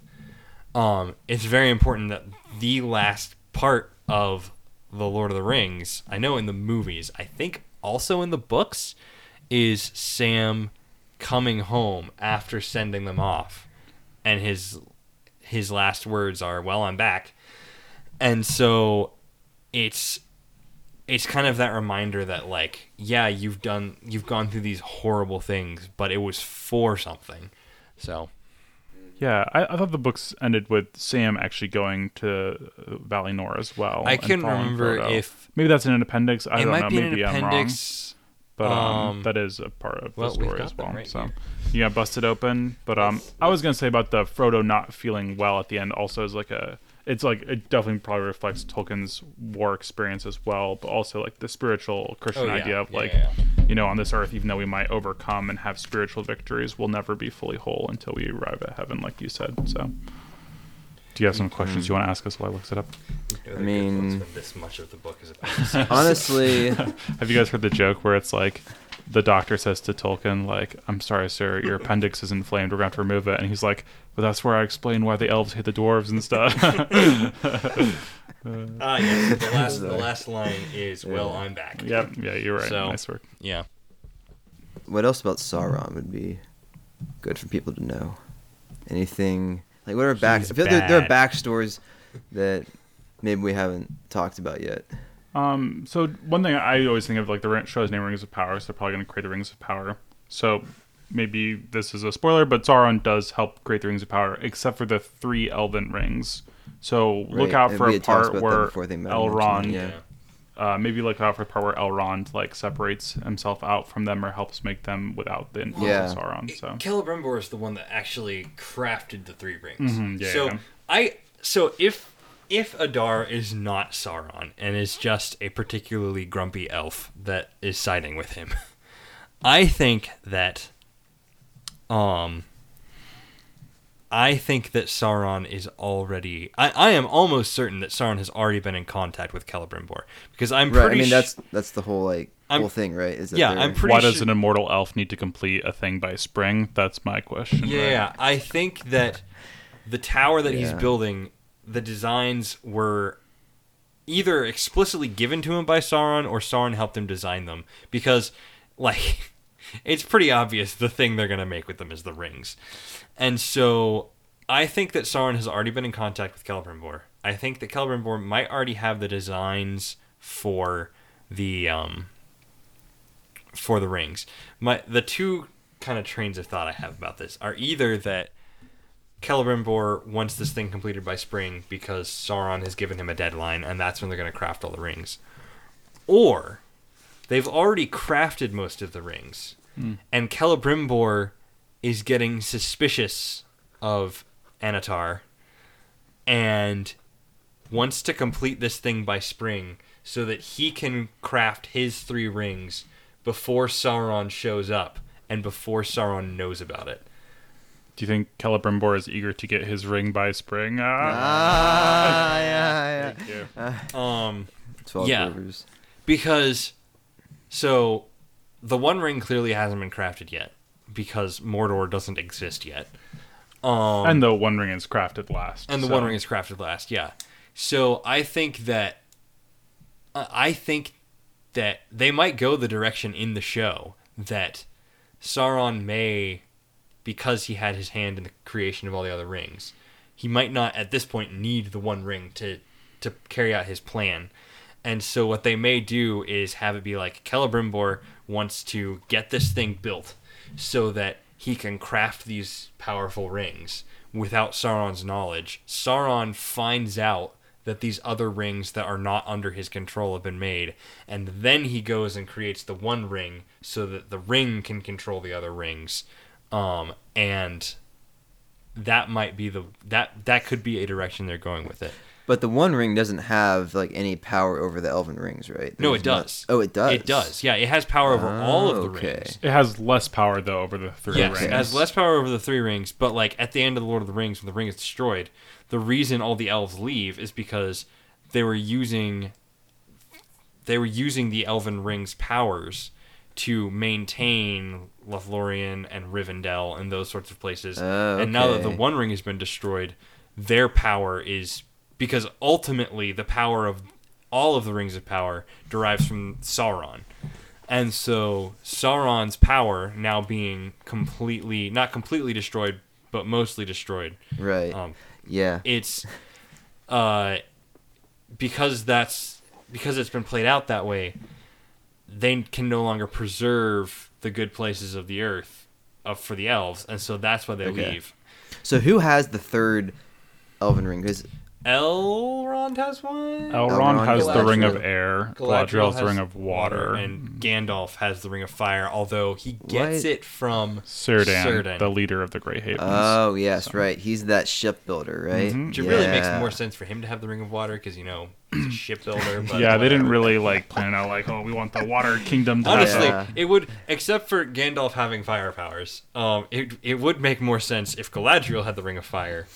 Um, it's very important that the last part of the Lord of the Rings, I know in the movies, I think also in the books, is Sam coming home after sending them off, and his his last words are, "Well, I'm back," and so it's it's kind of that reminder that like yeah you've done you've gone through these horrible things but it was for something. So Yeah, I, I thought the books ended with Sam actually going to Valinor as well. i couldn't remember Frodo. if maybe that's in an appendix. I don't might know. be maybe I'm wrong, appendix but um, um, that is a part of well, the story as well. right so here. you got busted open. But um, I was gonna say about the Frodo not feeling well at the end also is like a. It's like it definitely probably reflects Tolkien's war experience as well, but also like the spiritual Christian Oh, yeah. idea of Yeah, like yeah, you know, on this earth, even though we might overcome and have spiritual victories, we'll never be fully whole until we arrive at heaven, like you said. So, do you have some questions mm-hmm. you want to ask us while I look it up? I mean- this much of the book is about Honestly, Have you guys heard the joke where it's like the doctor says to Tolkien, like, "I'm sorry, sir, your appendix is inflamed. We're going to have to remove it," and he's like, "But that's where I explain why the elves hate the dwarves and stuff." ah yes the last the last line is well i'm back yep, yeah, you're right. So- nice work. yeah what else about Sauron would be good for people to know? Anything like what are back? He's I feel there, there are bad. backstories that maybe we haven't talked about yet. Um, so one thing I always think of like the ring- show's name Rings of Power, so they're probably going to create the Rings of Power. So maybe this is a spoiler, but Sauron does help create the Rings of Power, except for the three Elven rings. So look out and for a part where before they mentioned Elrond, yeah. uh, maybe look out for a part where Elrond like separates himself out from them or helps make them without the influence Yeah. of Sauron. So Celebrimbor is the one that actually crafted the three rings. Mhm, yeah, so yeah. I so if if Adar is not Sauron and is just a particularly grumpy elf that is siding with him, I think that um I think that Sauron is already I, I am almost certain that Sauron has already been in contact with Celebrimbor because I'm Right. I mean, sh- that's that's the whole like I'm- whole thing, right? Is that Yeah, they're- I'm pretty why does an immortal elf need to complete a thing by spring? That's my question. right? Yeah, I think that the tower that he's building, the designs were either explicitly given to him by Sauron or Sauron helped him design them because like it's pretty obvious the thing they're going to make with them is the rings. And so I think that Sauron has already been in contact with Celebrimbor. I think that Celebrimbor might already have the designs for the um for the rings. My the two kind of trains of thought I have about this are either that Celebrimbor wants this thing completed by spring because Sauron has given him a deadline and that's when they're going to craft all the rings. Or they've already crafted most of the rings hmm. and Celebrimbor is getting suspicious of Annatar and wants to complete this thing by spring so that he can craft his three rings before Sauron shows up and before Sauron knows about it. Do you think Celebrimbor is eager to get his ring by spring? Ah, Ah, yeah, Thank you. yeah. Um, Twelve Yeah. rivers. because so the One Ring clearly hasn't been crafted yet because Mordor doesn't exist yet. Um, and the One Ring is crafted last. and the so- One Ring is crafted last. Yeah. So I think that uh, I think that they might go the direction in the show that Sauron may, because he had his hand in the creation of all the other rings, he might not at this point need the One Ring to to carry out his plan. And so what they may do is have it be like Celebrimbor wants to get this thing built so that he can craft these powerful rings without Sauron's knowledge. Sauron finds out that these other rings that are not under his control have been made, and then he goes and creates the one ring so that the ring can control the other rings. Um, and that might be the that that could be a direction they're going with it. But the One Ring doesn't have like any power over the Elven rings, right? No, There's it not- does. oh, it does. It does. Yeah, it has power over all of the Oh, okay. rings. It has less power though over the three Yes, rings. it has less power over the three rings, but like at the end of the Lord of the Rings, when the ring is destroyed, the reason all the elves leave is because they were using they were using the Elven Ring's powers to maintain Lothlorien and Rivendell and those sorts of places. Oh, And now that the. One Ring has been destroyed, their power is because ultimately the power of all of the rings of power derives from Sauron. And so Sauron's power now being completely not completely destroyed, but mostly destroyed. Right. Um, yeah. it's uh because that's because it's been played out that way they can no longer preserve the good places of the earth uh, for the elves and so that's why they Okay. leave So who has the third Elven ring? Because elrond has one Elrond Elrond, has the ring of air. Galadriel has the ring of water. and Gandalf has the ring of fire although he gets What? it from Círdan, Círdan. the leader of the Grey Havens. oh yes, So- right. He's that shipbuilder, right? Mhm. which it really makes Yeah. more sense for him to have the ring of water because you know he's a shipbuilder but yeah, they didn't whatever. really like plan out like, oh, we want the water kingdom to have Honestly, Yeah. it would, except for Gandalf having fire powers, um, it it would make more sense if Galadriel had the Ring of Fire,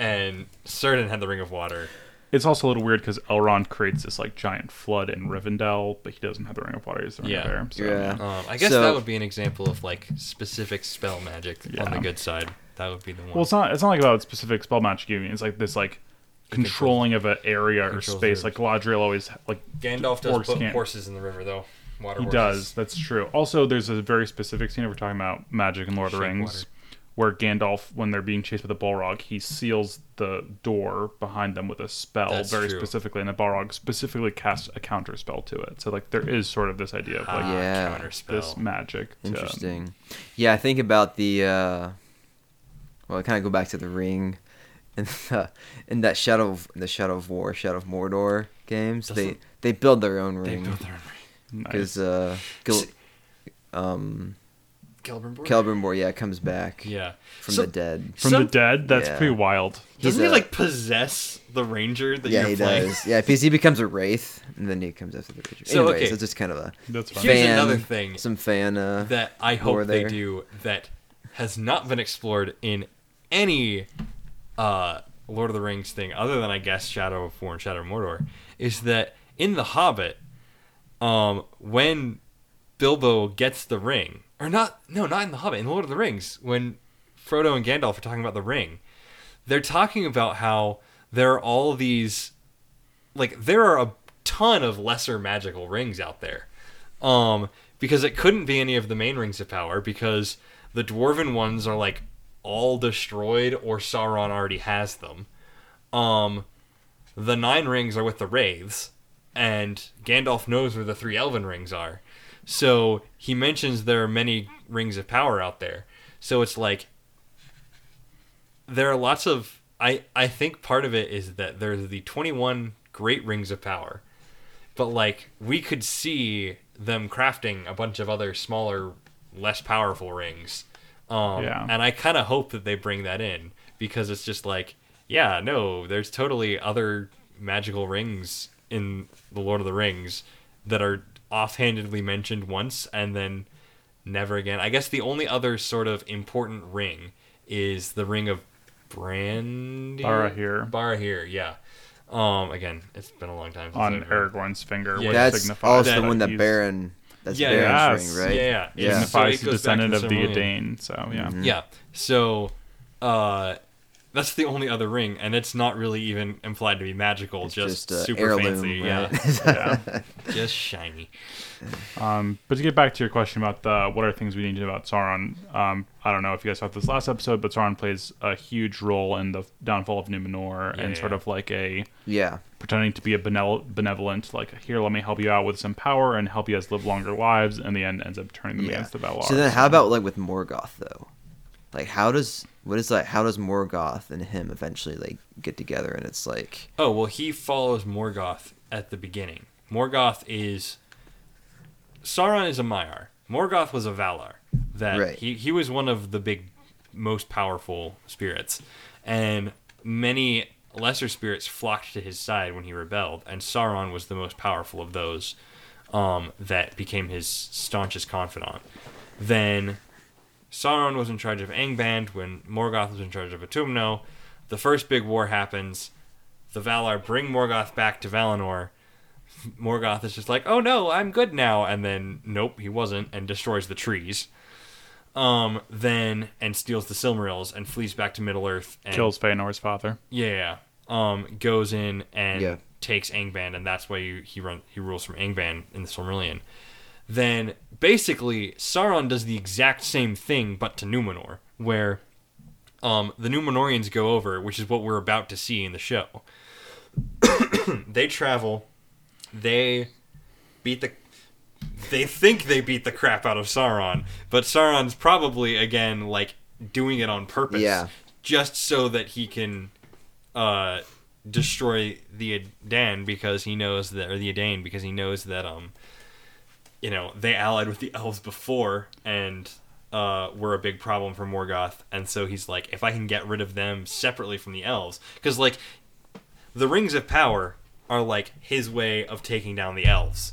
and Círdan had the Ring of Water. It's also a little weird because Elrond creates this like giant flood in Rivendell, but he doesn't have the ring of water. He's the ring of Yeah. air. So, Yeah. Um, I guess So- that would be an example of like specific spell magic on Yeah. the good side. That would be the one. Well, it's not. It's not like about specific spell magic. Even it's like this like controlling of an area or controls space. the- Like Galadriel always like Gandalf does orcs put can't- horses in the river though. Water He horses. does. That's true. Also, there's a very specific scene if we're talking about magic and Lord of the Shape Rings, water. Where Gandalf, when they're being chased by the Balrog, he seals the door behind them with a spell That's very true. specifically, and the Balrog specifically casts a counter spell to it. So like there is sort of this idea of like Ah, Yeah. counterspell. this magic. to- Interesting. Yeah, I think about the. uh Well, I kind of go back to the ring, and the, in that Shadow of the Shadow of War, Shadow of Mordor games, they Doesn't- they build their own ring. They ring built their own ring. nice. because uh, Gil- um, Celebrimbor? Celebrimbor, yeah, comes back Yeah. from So- the dead. from some- the dead. That's Yeah. pretty wild. He's Doesn't he a- like possess the ranger that Yeah, you're he playing? does. Yeah, because he becomes a wraith, and then he comes after the ranger. So, Anyways, okay. it's just kind of a That's fine. Here's fan, another thing some fan. Uh, that I hope they there. do that has not been explored in any uh, Lord of the Rings thing, other than I guess Shadow of War and Shadow of Mordor, is that in The Hobbit, um, when Bilbo gets the ring, or not, no, not in The Hobbit, in Lord of the Rings, when Frodo and Gandalf are talking about the ring, they're talking about how there are all these, like, there are a ton of lesser magical rings out there um, because it couldn't be any of the main rings of power because the dwarven ones are like all destroyed or Sauron already has them. Um, the nine rings are with the wraiths, and Gandalf knows where the three elven rings are. So he mentions there are many rings of power out there. So it's like there are lots of I I think part of it is that there's the 21 great rings of power. But like we could see them crafting a bunch of other smaller less powerful rings. Um Yeah. and I kind of hope that they bring that in because it's just like yeah, no, there's totally other magical rings in the Lord of the Rings that are offhandedly mentioned once and then never again. I guess the only other sort of important ring is the ring of Brandy. Barahir. Barahir, yeah. Um, again, it's been a long time. Since on I've Aragorn's finger, Yeah. which that's signifies also that the one that he's- Beren. That's Yeah, Beren's yes. ring, right? Yeah, yeah. Yeah. So signifies it the goes descendant of the Silmarillion. Edain. So yeah, Mhm. Yeah. So, uh, that's the only other ring, and it's not really even implied to be magical. It's just, just, super heirloom, fancy. right? Yeah. yeah. just shiny. Um, but to get back to your question about the what are things we need to know about Sauron, um, I don't know if you guys saw this last episode, but Sauron plays a huge role in the downfall of Numenor Yeah, and sort of like a yeah. pretending to be a benevolent, like here, let me help you out with some power and help you guys live longer lives. And the end, ends up turning them Yeah. against the Valar. So then, how about like with Morgoth though? Like, how does what is like? How does Morgoth and him eventually like get together? And it's like, Oh well, he follows Morgoth at the beginning. Morgoth is Sauron is a Maiar. Morgoth was a Valar. That Right. he he was one of the big, most powerful spirits, and many lesser spirits flocked to his side when he rebelled, and Sauron was the most powerful of those um, that became his staunchest confidant. Then Sauron was in charge of Angband when Morgoth was in charge of Utumno. The first big war happens. The Valar bring Morgoth back to Valinor. Morgoth is just like, "Oh no, I'm good now," and then nope, he wasn't, and destroys the trees. Um, then and steals the Silmarils and flees back to Middle Earth and Kills Feanor's father. yeah, um, goes in and Yeah. takes Angband, and that's why he he, run, he rules from Angband in the Silmarillion. Then basically Sauron does the exact same thing, but to Numenor, where um, the Numenorians go over, which is what we're about to see in the show. they travel, they beat the. They think they beat the crap out of Sauron, but Sauron's probably again like doing it on purpose, Yeah. just so that he can uh, destroy the Adan because he knows that, or the Adane because he knows that um, you know, they allied with the elves before and uh, were a big problem for Morgoth, and so he's like, if I can get rid of them separately from the elves, because like the rings of power are like his way of taking down the elves.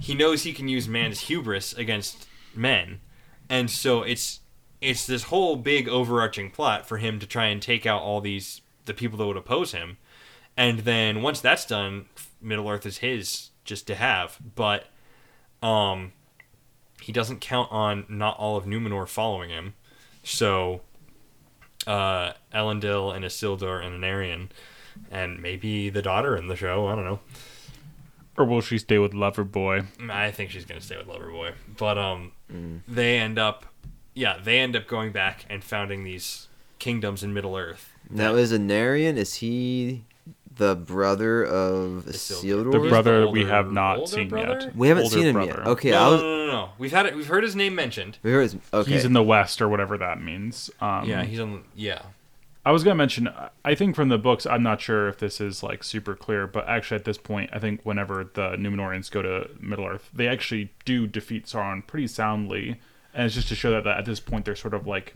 He knows he can use man's hubris against men, and so it's it's this whole big overarching plot for him to try and take out all these the people that would oppose him, and then once that's done, Middle Earth is his just to have. But um, he doesn't count on not all of Numenor following him, so uh, Elendil and Isildur and Anarion, and maybe the daughter in the show. I don't know. Or will she stay with Loverboy? I think she's gonna stay with Loverboy, but um, they end up, yeah, they end up going back and founding these kingdoms in Middle Earth. Now is Anarion? Is he the brother of Isildur. Isildur? The brother the we have not seen brother? yet. We haven't Older seen him brother. yet. Okay, no, I no, no, no, no. We've had it. We've heard his name mentioned. We heard his, okay. He's in the West or whatever that means. Um, Yeah, he's on. Yeah, I was gonna mention. I think from the books, I'm not sure if this is like super clear, but actually at this point, I think whenever the Numenorians go to Middle Earth, they actually do defeat Sauron pretty soundly, and it's just to show that, that at this point they're sort of like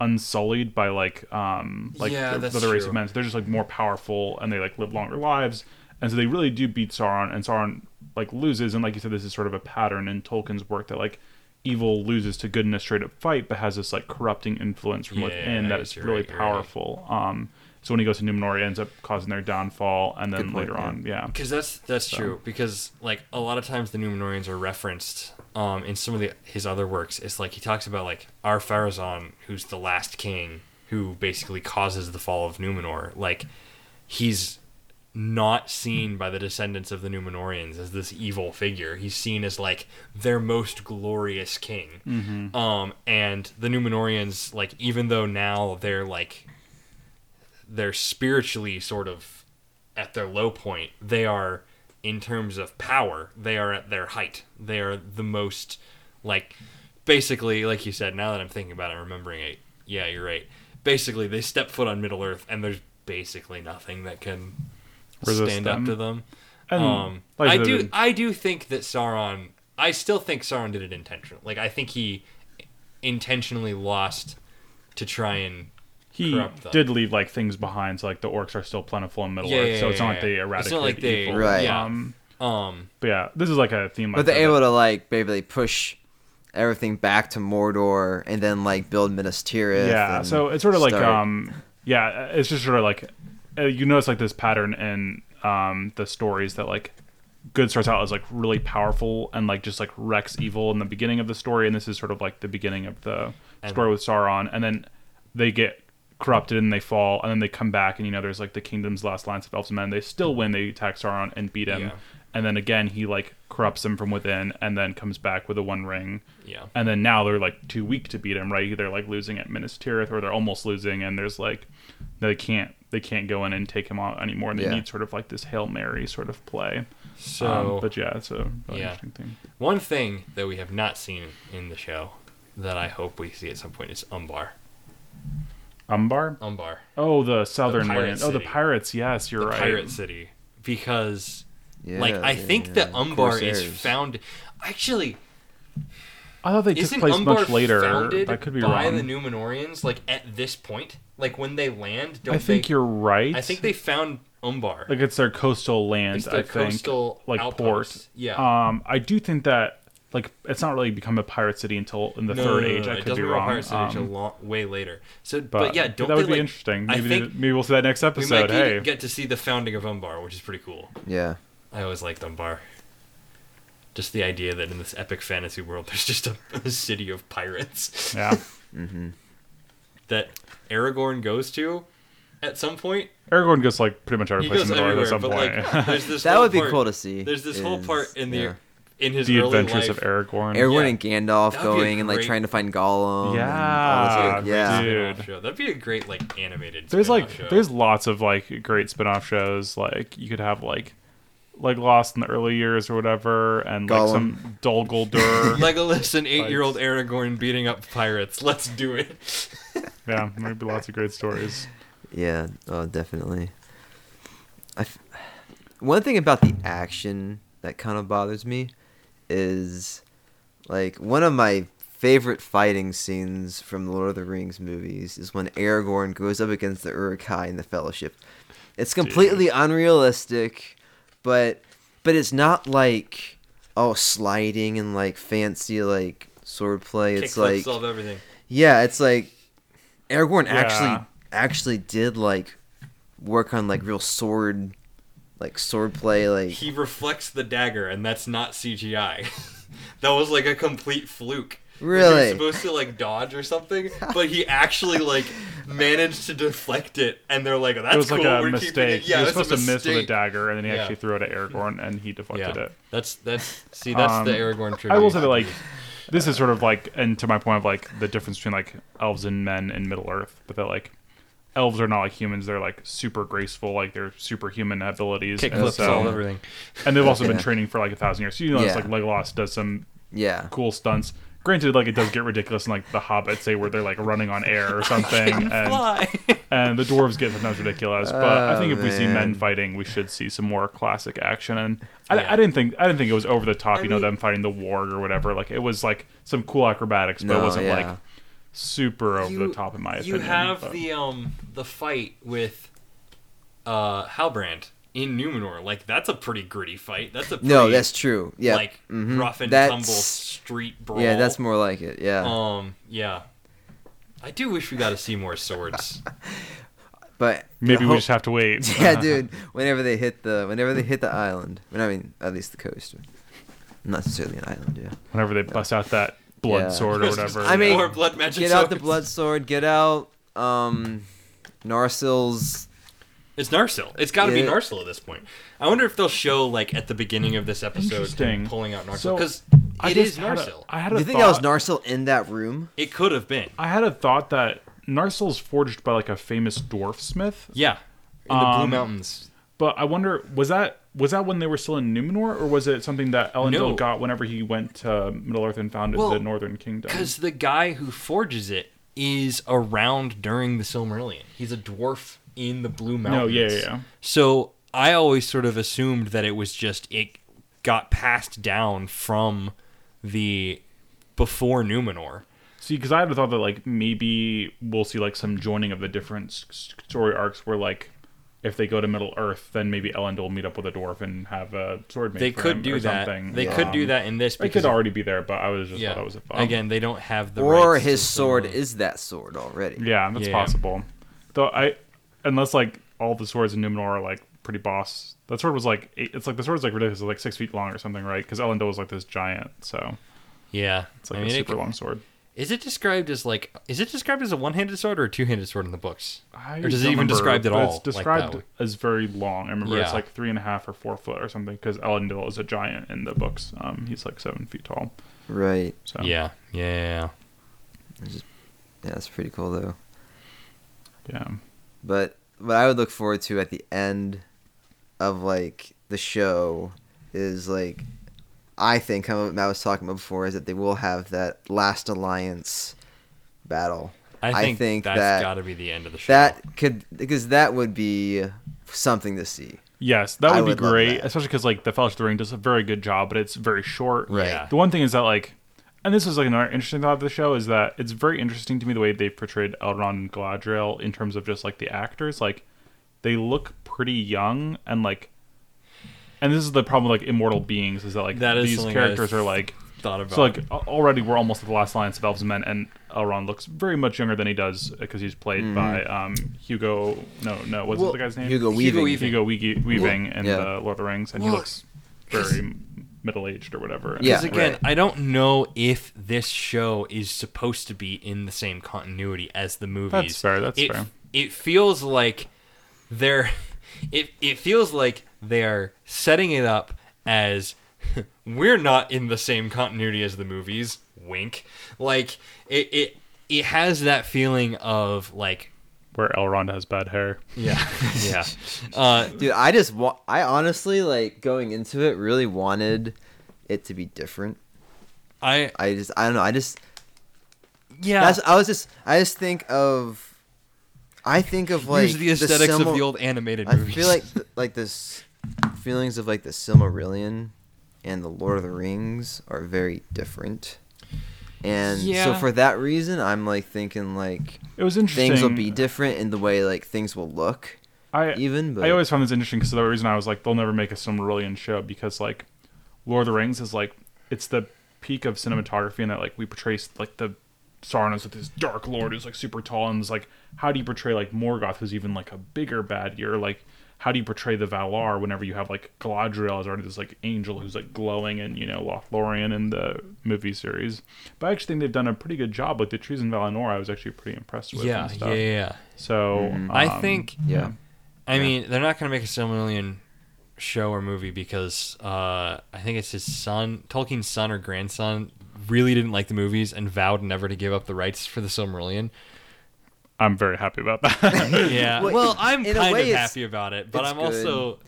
unsullied by like um like Yeah, the, the other race of men. So they're just like more powerful and they like live longer lives, and so they really do beat Sauron, and Sauron like loses. And like you said, this is sort of a pattern in Tolkien's work that like evil loses to good in a straight up fight, but has this like corrupting influence from Yeah, within that is really right, you're right. powerful. Um, so when he goes to Numenor, he ends up causing their downfall, and then point, later yeah. on, yeah, because that's that's true. Because like a lot of times the Numenorians are referenced um in some of the his other works. It's like he talks about like Ar Pharazôn, who's the last king who basically causes the fall of Numenor. Like he's not seen by the descendants of the Numenorians as this evil figure. He's seen as like their most glorious king. Um, and the Numenorians, like even though now they're like they're spiritually sort of at their low point, they are in terms of power, they are at their height. They are the most like basically, like you said. Now that I'm thinking about it, remembering it, yeah, you're right. Basically, they step foot on Middle Earth, and there's basically nothing that can Resist stand them. up to them. and Um, like I do. I do think that Sauron. I still think Sauron did it intentionally. Like I think he intentionally lost to try and he did leave like things behind, so like the orcs are still plentiful in Middle Yeah, Earth, yeah, so it's yeah, not yeah. like they It's not eradicate like they- evil. Right. Yeah. Um, um. but yeah, this is like a theme. But they're able to like basically push everything back to Mordor and then like build Minas Tirith. yeah so it's sort of like start- um yeah it's just sort of like uh, you notice like this pattern in um the stories that like good starts out as like really powerful and like just like wrecks evil in the beginning of the story and this is sort of like the beginning of the And- story with sauron and then they get corrupted and they fall and then they come back and you know there's like the kingdom's last lines of elves and men they still win they attack sauron and beat him Yeah. and then again he like corrupts them from within and then comes back with a one ring Yeah. and then now they're like too weak to beat him, right? They're like losing at Minas Tirith, or they're almost losing, and there's like they can't they can't go in and take him out anymore. And they Yeah. need sort of like this hail mary sort of play. So, um, but yeah, it's a really yeah. interesting thing. one thing that we have not seen in the show that I hope we see at some point is Umbar. Umbar. Umbar, Oh, the southern pirate land. Oh, the pirates. Yes, you're the right. pirate city, because Yeah, like I yeah, think yeah. that Umbar is found. Actually, I thought they took Isn't place Umbar much later. founded That could be by wrong. the Numenorians? Like at this point, like when they land, don't I think they? you're right. I think they found Umbar. like it's their coastal land. It's their I think coastal like outpost. port. Yeah. Um, I do think that like it's not really become a pirate city until in the No, third no, no, age. no, I it could doesn't be go wrong. Pirate City until Um, long, way later. So, but, but, yeah, don't that would they, be like, interesting. Maybe think maybe we'll see that next episode. we might be- hey, get to see the founding of Umbar, which is pretty cool. Yeah. I always liked Umbar. Just the idea that in this epic fantasy world, there's just a, a city of pirates yeah. that Aragorn goes to at some point. Aragorn goes like pretty much every He place goes in the North everywhere, at some but point. like, this That would be part- cool to see. There's this whole part in the yeah. In his the early Adventures life. of Aragorn. Aragorn Yeah. and Gandalf That would going and like great- trying to find Gollum. Yeah, all this That'd be a great yeah. dude. show. That'd be a great like animated. There's like spin-off show. there's lots of like great spin-off shows. Like you could have like like Lost in the early years or whatever, and like Gollum. some Dol Guldur. Legolas and eight-year-old Aragorn beating up pirates. Let's do it. yeah, maybe lots of great stories. Yeah, oh, definitely. I f- one thing about the action that kind of bothers me is like one of my favorite fighting scenes from the Lord of the Rings movies is when Aragorn goes up against the Uruk-hai in the Fellowship. It's completely unrealistic, but but it's not like oh sliding and like fancy like swordplay. It's Kickflip like solve everything. yeah, it's like Aragorn Yeah. actually actually did like work on like real sword like swordplay like He reflects the dagger, and that's not CGI. that was like a complete fluke. Really? He was supposed to like dodge or something, but he actually like managed to deflect it, and they're like, "That's it was cool. like a We're mistake. keeping it." Yeah, he was supposed to miss with a dagger, and then he Yeah. actually threw it at Aragorn, and he deflected Yeah, it. that's that's see that's the Um, Aragorn tribute. I will say that like this is sort of like, and to my point of like the difference between like elves and men in Middle Earth, but that like elves are not like humans; they're like super graceful, like they're superhuman abilities, and kickflip so solve everything. and they've also been training for like a thousand years. So you know, it's Yeah. like Legolas does some yeah cool stunts. Granted, like it does get ridiculous in like the Hobbit, say where they're like running on air or something, and and the dwarves get sometimes ridiculous. But I think Oh, if we see men oh, fighting, we should see some more classic action. And I, Yeah. I didn't think I didn't think it was over the top. I you know, them fighting the warg or whatever. Like it was like some cool acrobatics, but it wasn't yeah. like super over the top in my opinion. you have but- the um the fight with uh Halbrand in Numenor. Like that's a pretty gritty fight. That's a pretty, no that's true yeah like mhm. rough and That's- tumble street brawl. yeah that's more like it yeah Um, yeah. I do wish we got to see more swords. but maybe I we just have to wait. yeah dude whenever they hit the whenever they hit the island I mean at least the coast not necessarily an island yeah Whenever they bust out that blood Yeah. sword or whatever. I mean, more blood magic. get out the blood sword get out um Narsil's It's Narsil. It's got to be Narsil at this point. I wonder if they'll show like at the beginning of this episode him pulling out Narsil because I it just is had a- Narsil. I had do a you think that was Narsil in that room It could have been. I had a thought that Narsil's forged by like a famous dwarf smith. Yeah. In the Blue Um, Mountains. But I wonder, was that was that when they were still in Numenor, or was it something that Elendil No. got whenever he went to Middle Earth and founded Well, the Northern Kingdom? Because the guy who forges it is around during the Silmarillion. He's a dwarf in the Blue No, Mountains. yeah, yeah, yeah. So I always sort of assumed that it was just it got passed down from the before Numenor. See, because I had thought that like maybe we'll see like some joining of the different story arcs where like if they go to Middle Earth, then maybe Elendil will meet up with a dwarf and have a sword made They for could him do or that. something. They could do Um, that in this It because could already be there, but I was just yeah. thought that was a thought. Again, they don't have the or his sword Silmarillion. is that sword already Yeah, that's Yeah. possible. Though I, unless like all the swords in Numenor are like pretty boss. That sword was like eight, it's like the sword is like ridiculous, like six feet long or something, right? Because Elendil was like this giant, so Yeah, it's like I a mean, it super could- long sword. Is it described as like? Is it described as a one-handed sword or a two-handed sword in the books? I Or does it even remember, described at all It's like that described way? as very long. I remember it's like three and a half or four foot or something. Because Elendil is a giant in the books. Um, he's like seven feet tall. right So Yeah, yeah. yeah that's pretty cool though yeah. But what I would look forward to at the end of like the show is like I think how I was talking about before is that they will have that last alliance battle. I I think, think that's that- got to be the end of the show. That could because that would be something to see. Yes, that I would be great, especially because like the Fellowship of the Ring does a very good job, but it's very short. Right. Yeah. The one thing is that like and this is like another interesting thought of the show is that it's very interesting to me the way they portrayed Elrond and Galadriel in terms of just like the actors. Like they look pretty young and like, and this is the problem with like immortal beings is that like That is these something characters I've are like Thought about so like al- already we're almost at the last alliance of elves and men and Elrond looks very much younger than he does because he's played by um Hugo no no what's Well, the guy's name Hugo Hugo Weaving. Weaving. Hugo Weaving, Weaving in yeah. the Lord of the Rings, and Well, he looks very middle aged or whatever. Yeah. Because again, right. I don't know if this show is supposed to be in the same continuity as the movies. That's fair, that's it, fair. It feels like they're. It it feels like they're setting it up as we're not in the same continuity as the movies. Wink. Like it it it has that feeling of like where Elrond has bad hair. yeah yeah. Uh, Dude, I just wa- I honestly like going into it really wanted it to be different. I I just I don't know. I just yeah. that's I was just I just think of I think of like Use the aesthetics Silmar- of the old animated movies. I feel like th- like this feelings of like the Silmarillion and the Lord of the Rings are very different. And so for that reason, I'm like thinking like It was interesting. things will be different in the way like things will look I even. But I always found this interesting because the reason I was like, they'll never make a Silmarillion show because like Lord of the Rings is like it's the peak of cinematography and that like we portray like the Sauron with this dark lord who's like super tall and it's like how do you portray like Morgoth who's even like a bigger bad year like how do you portray the Valar whenever you have like Galadriel as already this like angel who's like glowing and you know Lothlorien in the movie series but I actually think they've done a pretty good job like the trees in Valinor I was actually pretty impressed with yeah, and yeah, stuff. yeah, yeah. so I um, think yeah. I Yeah. mean, they're not going to make a Silmarillion show or movie because uh, I think it's his son, Tolkien's son or grandson, really didn't like the movies and vowed never to give up the rights for the Silmarillion. I'm very happy about that Yeah. Well, well, I'm in a kind way of happy about it, but I'm good. also.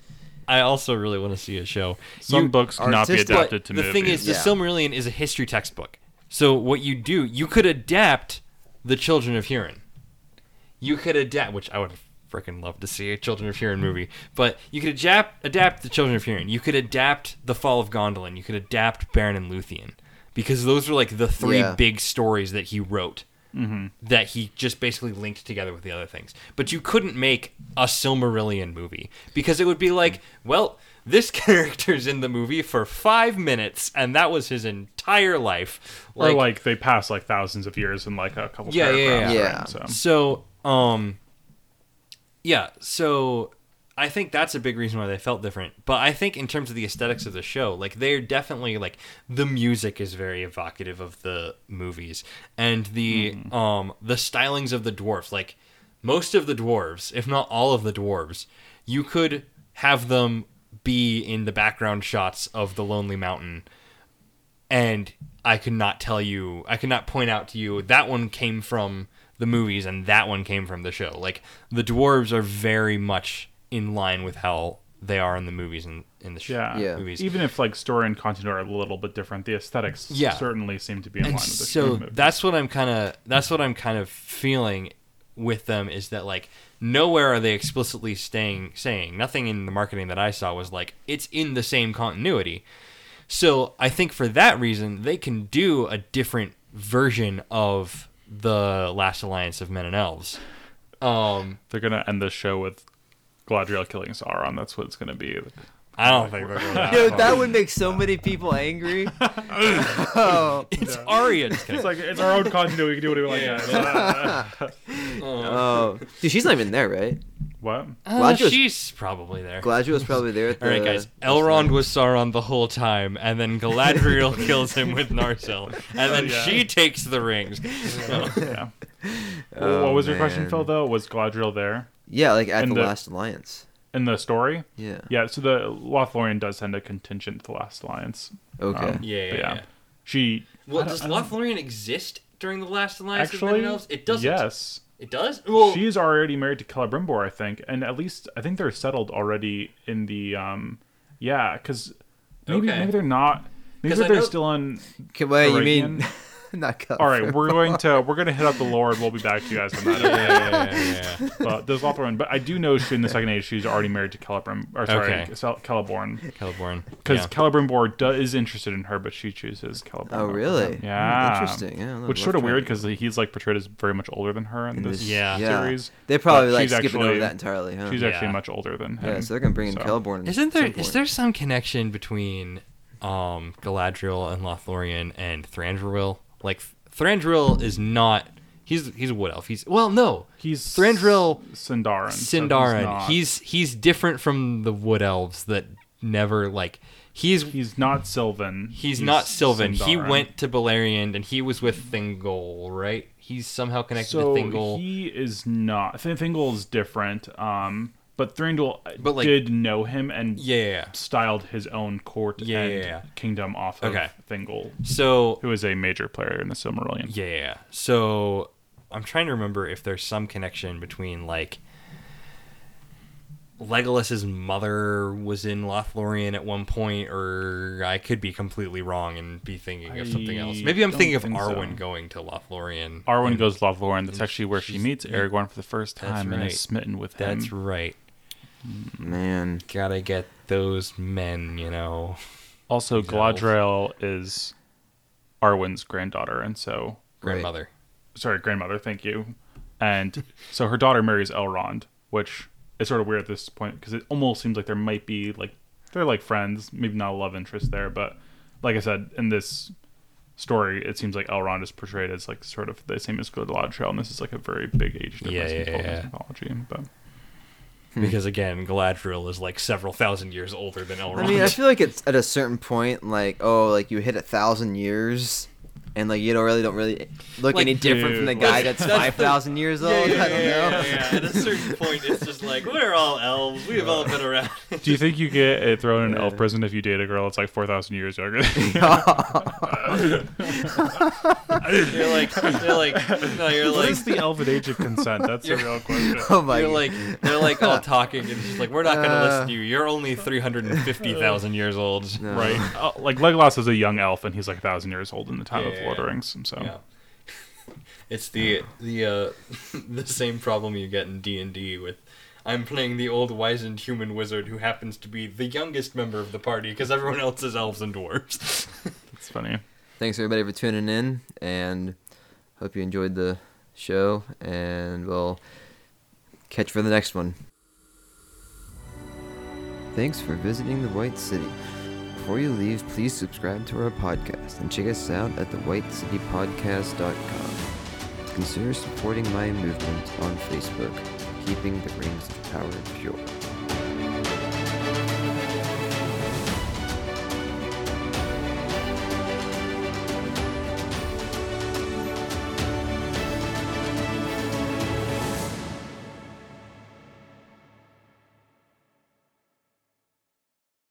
I also really want to see a show. Some You- books cannot be adapted to the movies. The thing is, the Silmarillion is a history textbook. So what you do, you could adapt the Children of Hurin. You could adapt, which I would freaking love to see a Children of Hurin movie. But you could adapt adapt the Children of Hurin. You could adapt the Fall of Gondolin. You could adapt Beren and Luthien, because those are like the three Yeah. big stories that he wrote. Mm-hmm. That he just basically linked together with the other things. But you couldn't make a Silmarillion movie because it would be like, well, this character's in the movie for five minutes, and that was his entire life. or like they pass like thousands of years in like a couple Yeah, yeah, yeah. right? So So, um, yeah. So, I think that's a big reason why they felt different. But I think in terms of the aesthetics of the show, like they're definitely like the music is very evocative of the movies, and the um the stylings of the dwarfs. Like most of the dwarves, if not all of the dwarves, you could have them be in the background shots of the Lonely Mountain and I could not tell you, I could not point out to you that one came from the movies and that one came from the show. Like the dwarves are very much in line with how they are in the movies and in the sh- yeah, Yeah. movies. Even if like story and content are a little bit different, the aesthetics Yeah. certainly seem to be in and line with the so movie. that's what I'm kind of that's what I'm kind of feeling with them is that like nowhere are they explicitly staying saying nothing in the marketing that I saw was like it's in the same continuity. So I think for that reason they can do a different version of the Last Alliance of Men and Elves. Um, They're gonna end the show with Galadriel killing Sauron. That's what it's gonna be. I don't think they're going that Dude, that would make so many people angry. oh, It's Arya. It's like it's our own continuity. We can do whatever we like. oh, dude, she's not even there, right? what? Uh, Glad you was- she's probably there. Galadriel was probably there. At the, All right, guys. Elrond was Sauron the whole time, and then Galadriel kills him with Narsil, and then yeah. she takes the rings. So- Yeah. Oh, what was your question. Phil? Though was Galadriel there Yeah, like at the, the- Last Alliance. in the story? Yeah. Yeah. So the Lothlorien does send a contingent to the Last Alliance. Okay. Um, Yeah, but yeah, yeah. She Well, does Lothlorien exist during the Last Alliance of Men actually and Elves? It doesn't. Yes. It does. Well, She's already married to Celebrimbor, I think, and at least I think they're settled already in the um, yeah, because maybe Okay. maybe they're not. Maybe they're know- still on. Okay, wait, you mean Arabian? Not All right, we're going to we're going to hit up the Lord. we'll be back to you guys on that. yeah, yeah, yeah, yeah. But there's Lothlorien, but I do know she in the second age she's already married to Celeborn, or sorry, Okay. Cel- Celeborn, Celeborn. because yeah. Celeborn do, is interested in her, but she chooses Celeborn. Oh, really? him. Yeah, Hmm, interesting. Yeah, Which is sort of weird because he's like portrayed as very much older than her in, in this, this Yeah. series. They probably but like she's skipping over that entirely, huh? She's Yeah. actually much older than him. yeah, so they're gonna bring in so- Celeborn. Isn't there some there some connection between um Galadriel and Lothlorien and Thranduil? Like Thranduil is not he's he's a wood elf. He's well no. He's Thranduil Sindarin. so Sindarin. not- he's he's different from the wood elves that never like he's he's not Sylvan. he's, not Sylvan. He went to Beleriand and he was with Thingol, right? He's somehow connected so to Thingol. he is not. Thingol is different. Um, but Thranduil uh, But, like- did know him and yeah. styled his own court Yeah, and yeah, yeah. kingdom off of Okay. Thingol, So who is a major player in the Silmarillion. Yeah. So I'm trying to remember if there's some connection between like Legolas's mother was in Lothlorien at one point, or I could be completely wrong and be thinking of something else. Maybe I'm thinking of think so. Arwen going to Lothlorien. Arwen and- goes to Lothlorien. That's actually where she meets Aragorn for the first That's time and is smitten with him. That's right. Man, Gotta get those men, you know. Also, These elves. Galadriel is Arwen's granddaughter, and so Grandmother. sorry, grandmother. Thank you. And so her daughter marries Elrond, which is sort of weird at this point because it almost seems like there might be like they're like friends, maybe not a love interest there, but like I said in this story, it seems like Elrond is portrayed as like sort of the same as Galadriel, and this is like a very big age difference Yeah, in yeah, Tolkien's yeah. mythology. But Hmm. Because again, Galadriel is like several thousand years older than Elrond. I mean, I feel like it's at a certain point, like oh, like you hit a thousand years, and like you don't really don't really look Like, any different from the dude, guy that's- that's, that's five the- thousand years old. I don't know. At a certain point, it's just like we're all elves. We've all been around. do you think you get uh, thrown in Yeah. elf prison if you date a girl that's like four thousand years younger? You're like, you're like, no, you're what like, is the elven age of consent? That's a real question. oh my! you're like, they're like all talking, and it's just like, we're not gonna Uh. listen to you. You're only three hundred and fifty thousand years old. No. right? Uh, like Legolas is a young elf, and he's like a thousand years old in the time Yeah, of yeah, Lord of the yeah. Rings. So Yeah. It's the the uh, the same problem you get in D and D with. I'm playing the old wizened human wizard who happens to be the youngest member of the party because everyone else is elves and dwarves. it's funny. Thanks everybody for tuning in, and hope you enjoyed the show. And we'll catch you for the next one. Thanks for visiting the White City. Before you leave, please subscribe to our podcast and check us out at thewhitecitypodcast.com. Consider supporting my movement on Facebook, keeping the rings of power pure.